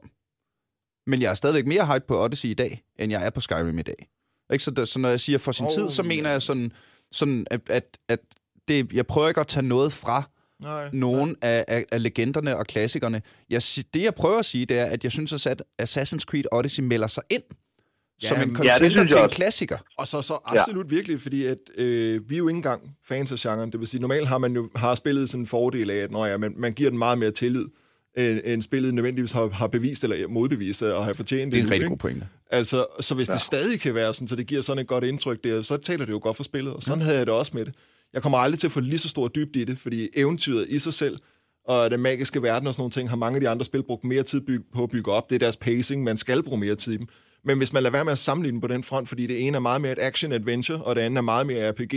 Men jeg er stadigvæk mere hyped på Odyssey i dag, end jeg er på Skyrim i dag. Ikke? Så, så når jeg siger for sin oh, tid, så mener jeg sådan, sådan at, at, at det, jeg prøver ikke at tage noget fra nej, nogen nej. Af, af, af legenderne og klassikerne. Jeg, det, jeg prøver at sige, det er, at jeg synes, at Assassin's Creed Odyssey melder sig ind ja, som en contender ja, til en klassiker. Og så, så absolut ja. virkelig, fordi at, øh, vi er jo ikke engang fans af genren. Det vil sige, normalt har man jo har spillet sådan en fordel af, at når ja, man, man giver den meget mere tillid end, end spillet nødvendigvis har, har bevist eller modbevist og har fortjent. Det er en rigtig god pointe. Altså, så hvis ja. det stadig kan være sådan, så det giver sådan et godt indtryk der, så taler det jo godt for spillet. Og sådan ja. havde jeg det også med det. Jeg kommer aldrig til at få lige så stor dybde i det, fordi eventyret i sig selv, og den magiske verden og sådan nogle ting, har mange af de andre spil brugt mere tid på at bygge op. Det er deres pacing, man skal bruge mere tid i dem. Men hvis man lader være med at sammenligne på den front, fordi det ene er meget mere et action-adventure, og det andet er meget mere RPG,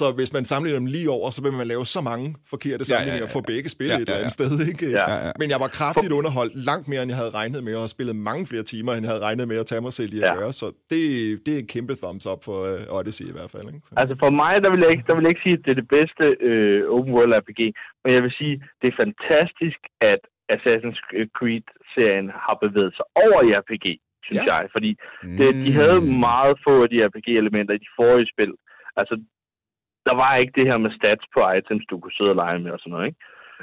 så hvis man sammenligner dem lige over, så vil man lave så mange forkerte sammenligninger ja, ja, ja. for begge spil ja, ja, ja. et eller andet sted. Ikke? Ja, ja, ja. Men jeg var kraftigt underholdt langt mere, end jeg havde regnet med, og har spillet mange flere timer, end jeg havde regnet med at tage mig selv i at ja. gøre. Så det, det er en kæmpe thumbs up for uh, Odyssey i hvert fald. Ikke? Så. Altså for mig, der vil, jeg ikke, der vil jeg ikke sige, at det er det bedste uh, open world RPG, men jeg vil sige, det er fantastisk, at Assassin's Creed-serien har bevæget sig over i RPG, synes ja. jeg. Fordi det, de havde meget få af de RPG-elementer i de forrige spil. Altså, der var ikke det her med stats på items, du kunne sidde og lege med og sådan noget, ikke?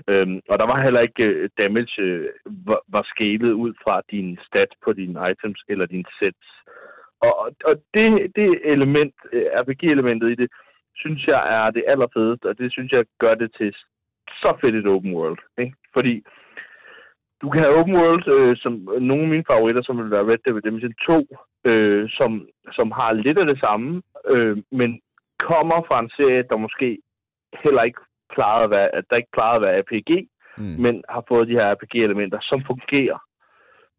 Øhm, og der var heller ikke uh, damage, uh, var, var skalet ud fra din stats på dine items eller dine sets. Og, og det, det element, øh, uh, RPG-elementet i det, synes jeg er det allerfedeste, og det synes jeg gør det til så fedt et open world. Ikke? Fordi du kan have open world, øh, som nogle af mine favoritter, som vil være Red Dead Redemption 2, øh, som, som har lidt af det samme, øh, men kommer fra en serie, der måske heller ikke klarede at være, at der ikke klarede at være RPG, mm. men har fået de her RPG-elementer, som fungerer.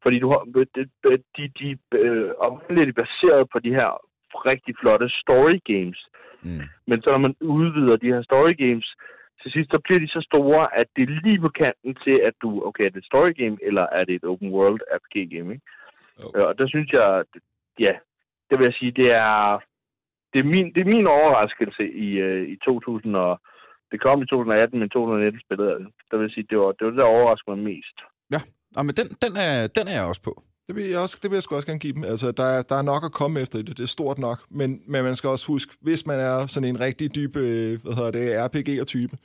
Fordi du har, de, de, de øh, oprindeligt baseret på de her rigtig flotte story games. Mm. Men så når man udvider de her story games, til sidst så bliver de så store, at det er lige på kanten til, at du, okay, er det et story game, eller er det et open world RPG game, ikke? Okay. Og der synes jeg, ja, det vil jeg sige, det er, det er min, det er min overraskelse i, uh, i 2000 og det kom i 2018, men 2019 spillede jeg det. Der vil sige, det var det, var det der overraskede mig mest. Ja, ja men den, den, er, den er jeg også på. Det vil jeg, også, det vil jeg sgu også gerne give dem. Altså, der, er, der er nok at komme efter det. Det er stort nok. Men, men man skal også huske, hvis man er sådan en rigtig dyb øh, hvad hedder det, RPG-type,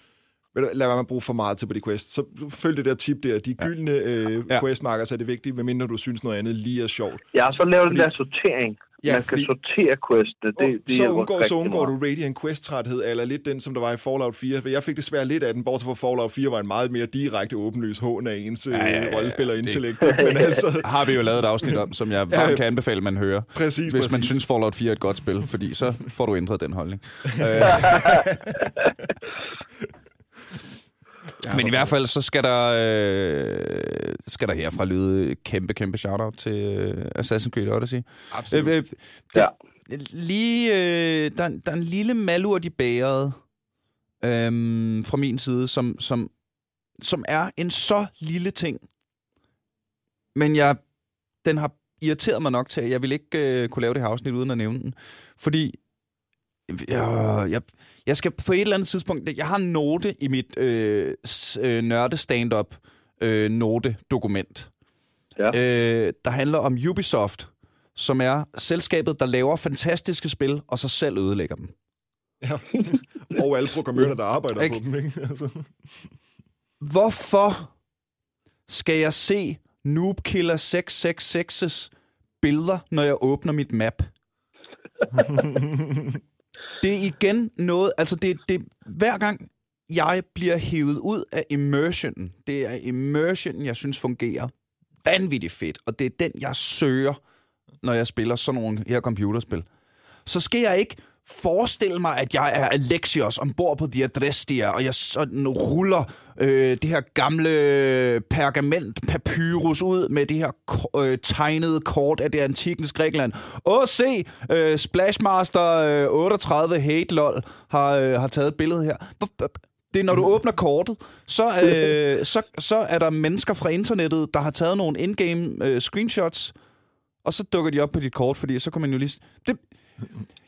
lad være med at bruge for meget til på de quests. Så følg det der tip der. De gyldne øh, ja. questmarkers er det vigtige, medmindre du synes noget andet lige er sjovt. Ja, så lav den der sortering. Ja, man kan sortere questene. Det, det så, undgår, så undgår du Radiant Quest-træthed, eller lidt den, som der var i Fallout 4. For jeg fik desværre lidt af den, bortset fra Fallout 4 var en meget mere direkte åbenlys hån af ens ja, ja, ja, rollespiller-intellekt. Men altså... Har vi jo lavet et afsnit om, som jeg ja, kan anbefale, man hører. Præcis, Hvis præcis. man synes, Fallout 4 er et godt spil, fordi så får du ændret den holdning. Ja, Men i hvert fald, så skal der, øh, skal der herfra lyde kæmpe, kæmpe shout-out til øh, Assassin's Creed Odyssey. Absolut. Øh, øh, det, ja. Lige, øh, der, der er en lille malurt i bæret øh, fra min side, som, som, som er en så lille ting. Men jeg, den har irriteret mig nok til, at jeg vil ikke øh, kunne lave det her afsnit uden at nævne den. Fordi jeg, jeg, jeg skal på et eller andet tidspunkt... Jeg har en note i mit øh, øh, nørde stand-up øh, note-dokument, ja. øh, der handler om Ubisoft, som er selskabet, der laver fantastiske spil, og så selv ødelægger dem. Ja, og alle programmørerne, der arbejder ikke? på dem. Ikke? Altså. Hvorfor skal jeg se Noob Killer 666's billeder, når jeg åbner mit map? det er igen noget, altså det, det, hver gang jeg bliver hævet ud af immersionen, det er immersionen, jeg synes fungerer vanvittigt fedt, og det er den, jeg søger, når jeg spiller sådan nogle her computerspil. Så skal jeg ikke forestille mig, at jeg er Alexios ombord på The Adrestia, og jeg sådan ruller øh, det her gamle pergament papyrus ud med det her øh, tegnede kort af det antikens Grækenland. Åh, se! Øh, Splashmaster øh, 38 Hate LOL har, øh, har taget et billede her. Det er, når du åbner kortet, så, øh, så, så er der mennesker fra internettet, der har taget nogle in-game øh, screenshots, og så dukker de op på dit kort, fordi så kan man jo lige... Det,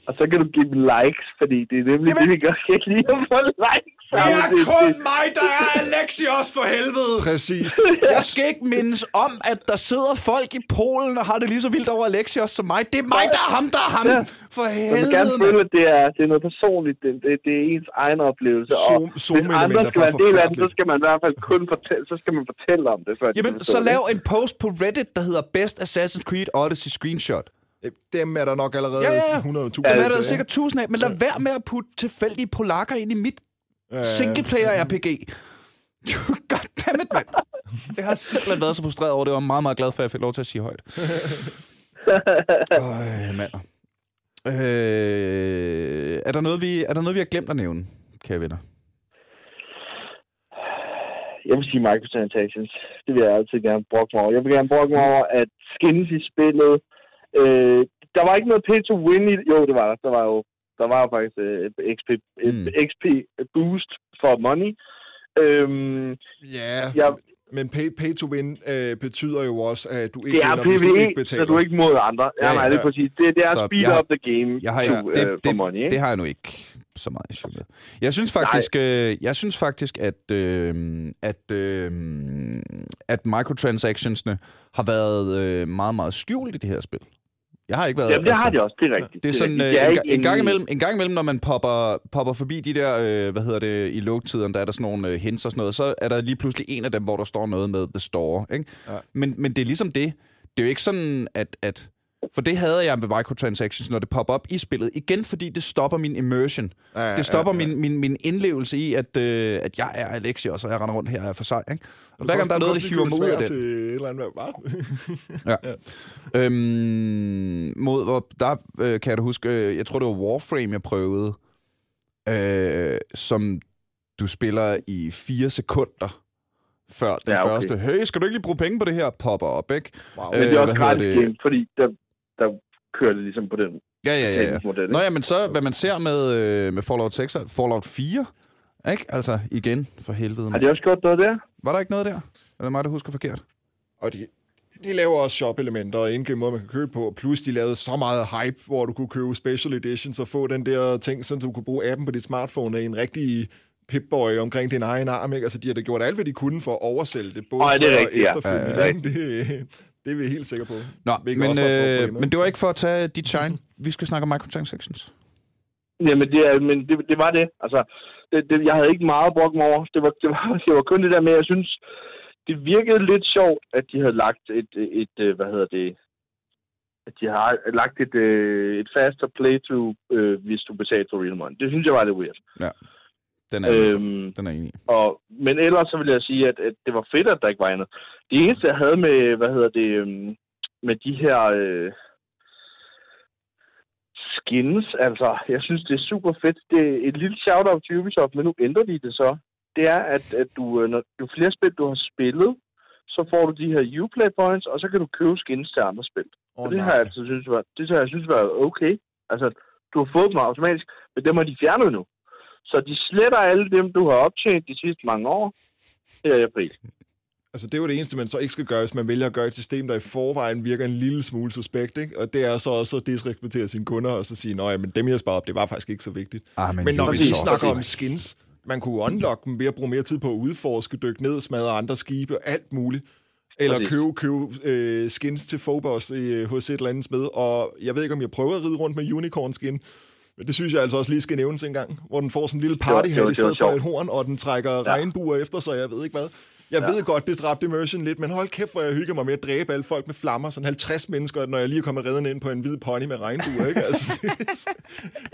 og så kan du give dem likes, fordi det er nemlig Jamen, det, vi godt kan lide at få likes. Det er det, kun det. mig, der er Alexios for helvede. Præcis. Jeg skal ikke mindes om, at der sidder folk i Polen og har det lige så vildt over Alexios som mig. Det er mig, der er ham, der er ham. Ja. For helvede. Jeg vil gerne føle, at det er, det er noget personligt. Det, det, det er ens egen oplevelse. Zoom, og zoom hvis andre skal være del af det, så skal man i hvert fald kun fortælle, så skal man fortælle om det. Før Jamen, så lav en post på Reddit, der hedder Best Assassin's Creed Odyssey Screenshot. Dem er der nok allerede ja, ja. 100.000. Dem er der sikkert 1000 af, men lad ja. være med at putte tilfældige polakker ind i mit ja, singleplayer RPG. Goddammit, mand. Jeg har simpelthen været så frustreret over det, og var meget, meget glad for, at jeg fik lov til at sige højt. Øj, mand. Øh, er, der noget, vi, er der noget, vi har glemt at nævne, kære venner? Jeg vil sige microtransactions. Det vil jeg altid gerne brokke mig over. Jeg vil gerne brokke mig over, at skins i spillet Øh, der var ikke noget pay to win i Jo, det var der. Der var jo, der var jo faktisk øh, et XP, et mm. XP boost for money. Øhm, ja, jeg, men pay, pay to win øh, betyder jo også, at du ikke det er vinder, PvE, hvis du ikke betaler. Det er du ikke mod andre. Ja, ja, nej, det er præcis. Det, det er så speed har, up the game jeg har, to, det, uh, det, money. Ikke? Det har jeg nu ikke så meget issue med. Jeg synes faktisk, øh, jeg synes faktisk at, øh, at, øh, at microtransactionsne har været øh, meget, meget skjult i det her spil. Jeg har ikke været... Jamen, det altså, har de også, det er rigtigt. Det er sådan, det er øh, en, en, gang imellem, en gang imellem, når man popper, popper forbi de der, øh, hvad hedder det, i lugtiden, der er der sådan nogle øh, hints og sådan noget, så er der lige pludselig en af dem, hvor der står noget med The Store, ikke? Ja. Men, men det er ligesom det. Det er jo ikke sådan, at, at for det havde jeg med microtransactions, når det popper op i spillet. Igen, fordi det stopper min immersion. Ja, ja, det stopper ja, ja. Min, min, min indlevelse i, at, øh, at jeg er Alexios, og jeg render rundt her og er for sig. Ikke? Og hver gang der er noget, der hiver mig ud af det. til et eller andet ja. ja. Øhm, mod, hvor der øh, kan jeg da huske, øh, jeg tror det var Warframe, jeg prøvede, øh, som du spiller i fire sekunder før den ja, okay. første, hey, skal du ikke lige bruge penge på det her, popper op, ikke? Wow. Men det er også gratis game, fordi der, der kører det ligesom på den Ja, ja, ja. ja. Model, Nå ja, men så, hvad man ser med, øh, med Fallout 6, Fallout 4, ikke? Altså, igen, for helvede. Man. Har de også gjort noget der? Var der ikke noget der? Eller mig, der husker forkert? Og de, de laver også shop-elementer og indgame måde, man kan købe på. Plus, de lavede så meget hype, hvor du kunne købe special editions og få den der ting, så du kunne bruge appen på dit smartphone af en rigtig Pip-Boy omkring din egen arm. Ikke? Altså, de har da gjort alt, hvad de kunne for at oversælge det, både Ej, det er rigtigt, og efterfølgende. Ja. Ja, det, det er vi helt sikre på. Nå, men, øh, men det var ikke for at tage dit shine. Vi skal snakke om microtransactions. Jamen, det, er, men det, det var det. Altså, det, det, jeg havde ikke meget brugt mig over. Det var, det, var, det var kun det der med, jeg synes, det virkede lidt sjovt, at de havde lagt et, et, et øh, hvad hedder det, at de har lagt et, øh, et faster playthrough, øh, hvis du betaler for real money. Det synes jeg var lidt weird. Ja. Den er, øhm, den er enig og, Men ellers så vil jeg sige, at, at det var fedt, at der ikke var andet. Det eneste, jeg havde med, hvad hedder det, øhm, med de her øh, skins, altså, jeg synes, det er super fedt. Det er et lille shout-out til Ubisoft, men nu ændrer de det så. Det er, at, at du, øh, når jo flere spil, du har spillet, så får du de her Uplay points, og så kan du købe skins til andre spil. Oh, og det har jeg altså synes var, det har jeg synes var okay. Altså, du har fået dem automatisk, men dem har de fjernet nu. Så de sletter alle dem, du har optjent de sidste mange år her i april. Altså, det er jo det eneste, man så ikke skal gøre, hvis man vælger at gøre et system, der i forvejen virker en lille smule suspekt, ikke? Og det er så også at disrespektere sine kunder, og så sige, at men dem, jeg sparer op, det var faktisk ikke så vigtigt. Ah, men, men når vi snakker om skins, man kunne unlock dem ved at bruge mere tid på at udforske, dykke ned, smadre andre skibe, alt muligt. Eller købe, købe øh, skins til Phobos øh, hos et eller andet smed. Og jeg ved ikke, om jeg prøver at ride rundt med unicorn skin, men det synes jeg altså også lige skal nævnes en gang, hvor den får sådan en lille party her i stedet for et horn, og den trækker ja. regnbuer efter sig, jeg ved ikke hvad. Jeg ved godt, det dræbte immersion lidt, men hold kæft, hvor jeg hygger mig med at dræbe alle folk med flammer, sådan 50 mennesker, når jeg lige er kommet redden ind på en hvid pony med regnbuer, ikke? Altså, det,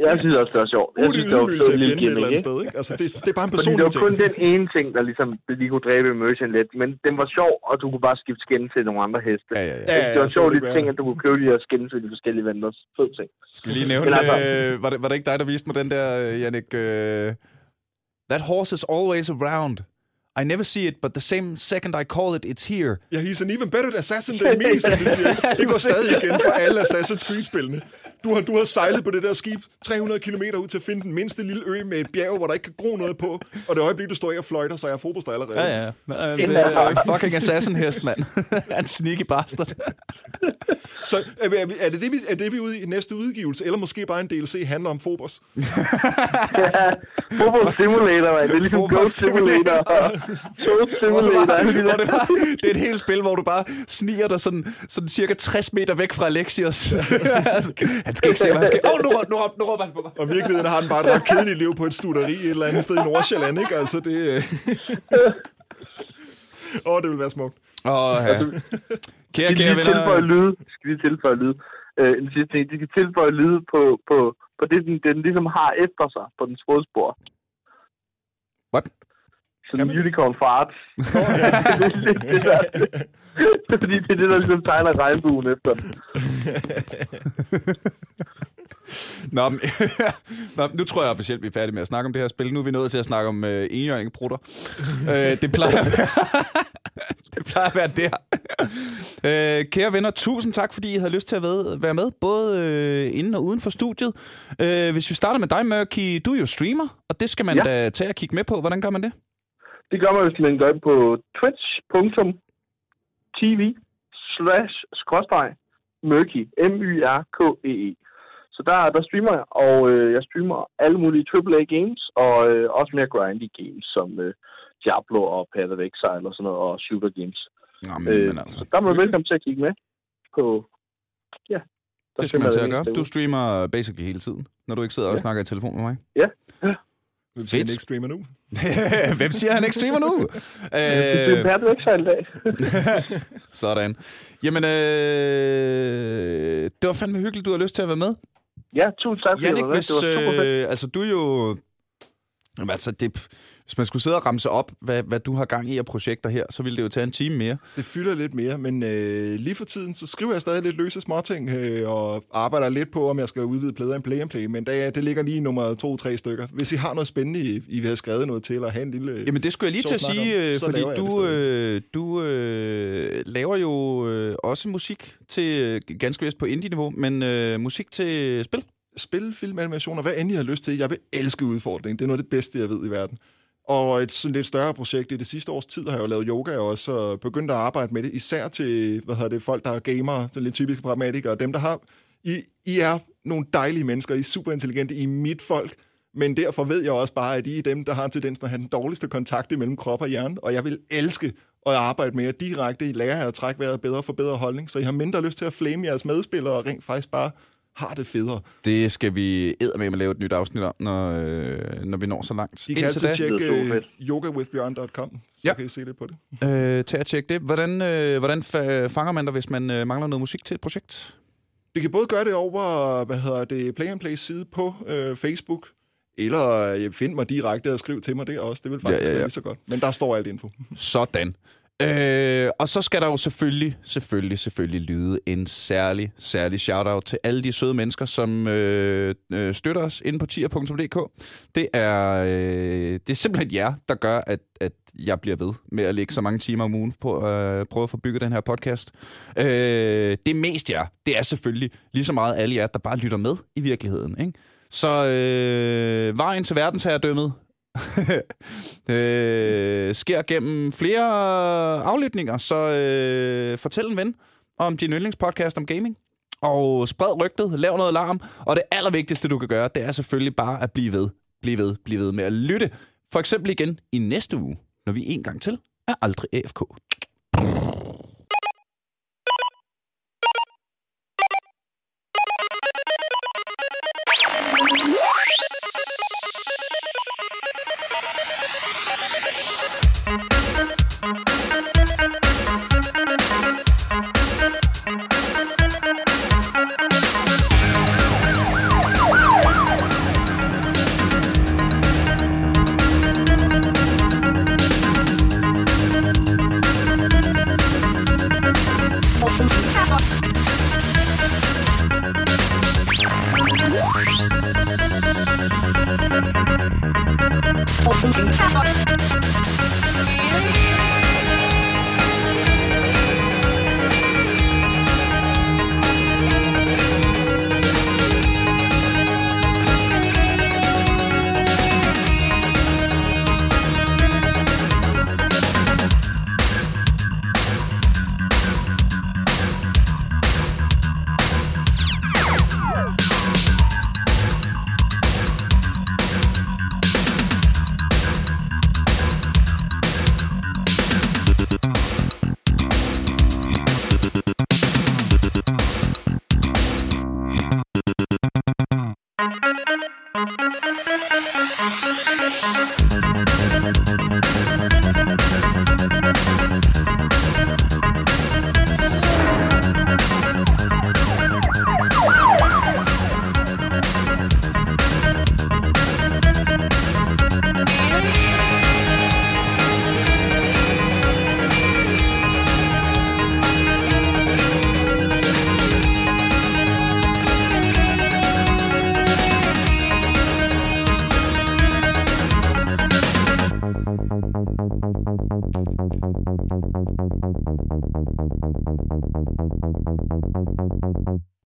Jeg synes også, det var sjovt. Jeg det synes, er det var at lille et eller gimmick, andet ikke? sted, ikke? Altså, det, det er bare en Fordi det personlig var kun ting. den ene ting, der ligesom lige kunne dræbe immersion lidt, men den var sjov, og du kunne bare skifte skin til nogle andre heste. Ja, ja, ja. Ja, det var en sjov det lille ting, at du kunne købe de her skins til de forskellige vendors. Fed ting. Skal vi lige nævne, Men altså- øh, var, det, var det ikke dig, der viste mig den der, øh, Jannik? Øh, That horse is always around. I never see it, but the same second I call it, it's here. Ja, he's an even better assassin than me, som de siger. Det går stadig igen for alle Assassin's Creed-spillene. Du har, du har sejlet på det der skib 300 km ud til at finde den mindste lille ø med et bjerg, hvor der ikke kan gro noget på. Og det øjeblik, du står af og fløjter, så er jeg fodbold allerede. Ja, ja. ja. Det er fucking assassin-hest, mand. en sneaky bastard. Så er, er, er, det det, vi, er det, vi ude i næste udgivelse, eller måske bare en DLC handler om Phobos? Football Simulator, man. Det er ligesom Ghost Simulator og Toad Simulator. der- det, bare, det er et helt spil, hvor du bare sniger dig sådan, sådan cirka 60 meter væk fra Alexios. Altså, han skal ikke se, hvad han skal. Åh, oh, nu, råb- nu, råb- nu råber han på mig. Og virkeligheden har den bare et ret kedeligt liv på et studeri et eller andet sted i Nordsjælland, ikke? Altså, det... øh. Åh, oh, det vil være smukt. Åh, oh, ja. Kære, Skal de kære lige tilføje venner. lyde? Skal de tilføje lyde? Øh, en sidste ting. De kan tilføje lyde på, på, på det, den, den ligesom har efter sig på den fodspor. Sådan Kan en man det? unicorn fart. det, er lidt det, der, det er fordi, det er det, der ligesom tegner regnbuen efter. Nå, men, Nå, nu tror jeg officielt, vi er færdige med at snakke om det her spil. Nu er vi nået til at snakke om øh, enhjørning-prutter. øh, det plejer at være, det plejer at være der. øh, kære venner, tusind tak, fordi I havde lyst til at være være med, både øh, inden og uden for studiet. Øh, hvis vi starter med dig, Mørky, du er jo streamer, og det skal man Ja. da tage og kigge med på. Hvordan gør man det? Det gør man, hvis man går ind på twitch.tv slash skråstreg murky, M-Y-R-K-E-E. E Så der, der streamer jeg, og øh, jeg streamer alle mulige AAA games, og øh, også mere grindy games, som øh, Diablo og Path of Exile og sådan noget, og shooter games. Jamen, Øh, men altså, så der er man velkommen til at kigge med på... Ja, der det skal man til at gøre. Du streamer basically hele tiden, når du ikke sidder og Ja. snakker i telefon med mig. Hvem Fedt. siger, ikke streamer nu? Hvem siger, han ikke streamer nu? ude. Det er øh, Path of Exile i dag. sådan. Jamen, øh, det var fandme hyggeligt, du har lyst til at være med. ja, tusind tak, fordi Jannik, jeg var hvis, Det var super fedt. øh, altså du er jo... Jamen, altså, det, hvis man skulle sidde og ramse op, hvad, hvad du har gang i af projekter her, så ville det jo tage en time mere. Det fylder lidt mere, men øh, lige for tiden, så skriver jeg stadig lidt løse småting, øh, og arbejder lidt på, om jeg skal udvide plader en play and play, men det, det ligger lige nummer to-tre stykker. Hvis I har noget spændende, I, I vil have skrevet noget til, eller have en lille... Jamen, det skulle jeg lige til at sige, om, fordi du, øh, du øh, laver jo øh, også musik til, øh, ganske vist på indie-niveau, men øh, musik til spil. spil, film, animationer, hvad end I har lyst til. Jeg vil elske udfordring. Det er noget af det bedste, jeg ved i verden. Og et sådan lidt større projekt i det sidste års tid har jeg jo lavet yoga også, og begyndt at arbejde med det, især til, hvad hedder det, folk, der er gamere, sådan lidt typiske pragmatikere, dem, der har... I, I er nogle dejlige mennesker, I er super intelligente, I er mit folk, men derfor ved jeg også bare, at I er dem, der har tendensen at have den dårligste kontakt mellem krop og hjerne, og jeg vil elske at arbejde med jer direkte. I lærer jer at trække vejret bedre for bedre holdning, så I har mindre lyst til at flame jeres medspillere og rent faktisk bare har det federe. Det skal vi med at lave et nyt afsnit om, når, øh, når vi når så langt. I kan Indtil altid da, tjekke uh, fedt. yogawithbjørn.com, så Ja. kan I se lidt på det. øh, tag og tjek det. Hvordan, øh, hvordan fa- fanger man dig, hvis man øh, mangler noget musik til et projekt? Det kan både gøre det over, hvad hedder det, Play and Play side på øh, Facebook, eller øh, find mig direkte og skriv til mig der også. Det vil faktisk Ja, ja, ja. være lige så godt. Men der står alt info. Sådan. Øh, og så skal der jo selvfølgelig, selvfølgelig, selvfølgelig lyde en særlig, særlig shout-out til alle de søde mennesker, som øh, øh, støtter os inde på tier.dk. Det er, øh, det er simpelthen jer, der gør, at, at jeg bliver ved med at lægge så mange timer om ugen på at øh, prøve at få bygget den her podcast. Øh, det er mest jer. Det er selvfølgelig lige så meget alle jer, der bare lytter med i virkeligheden. Ikke? Så øh, vejen til verdensherredømmet øh, Øh, sker gennem flere aflytninger, så øh, fortæl en ven om din yndlingspodcast om gaming. Og spred rygtet, lav noget larm. Og det allervigtigste, du kan gøre, det er selvfølgelig bare at blive ved, blive ved, blive ved med at lytte. For eksempel igen i næste uge, når vi en gang til er aldrig AFK.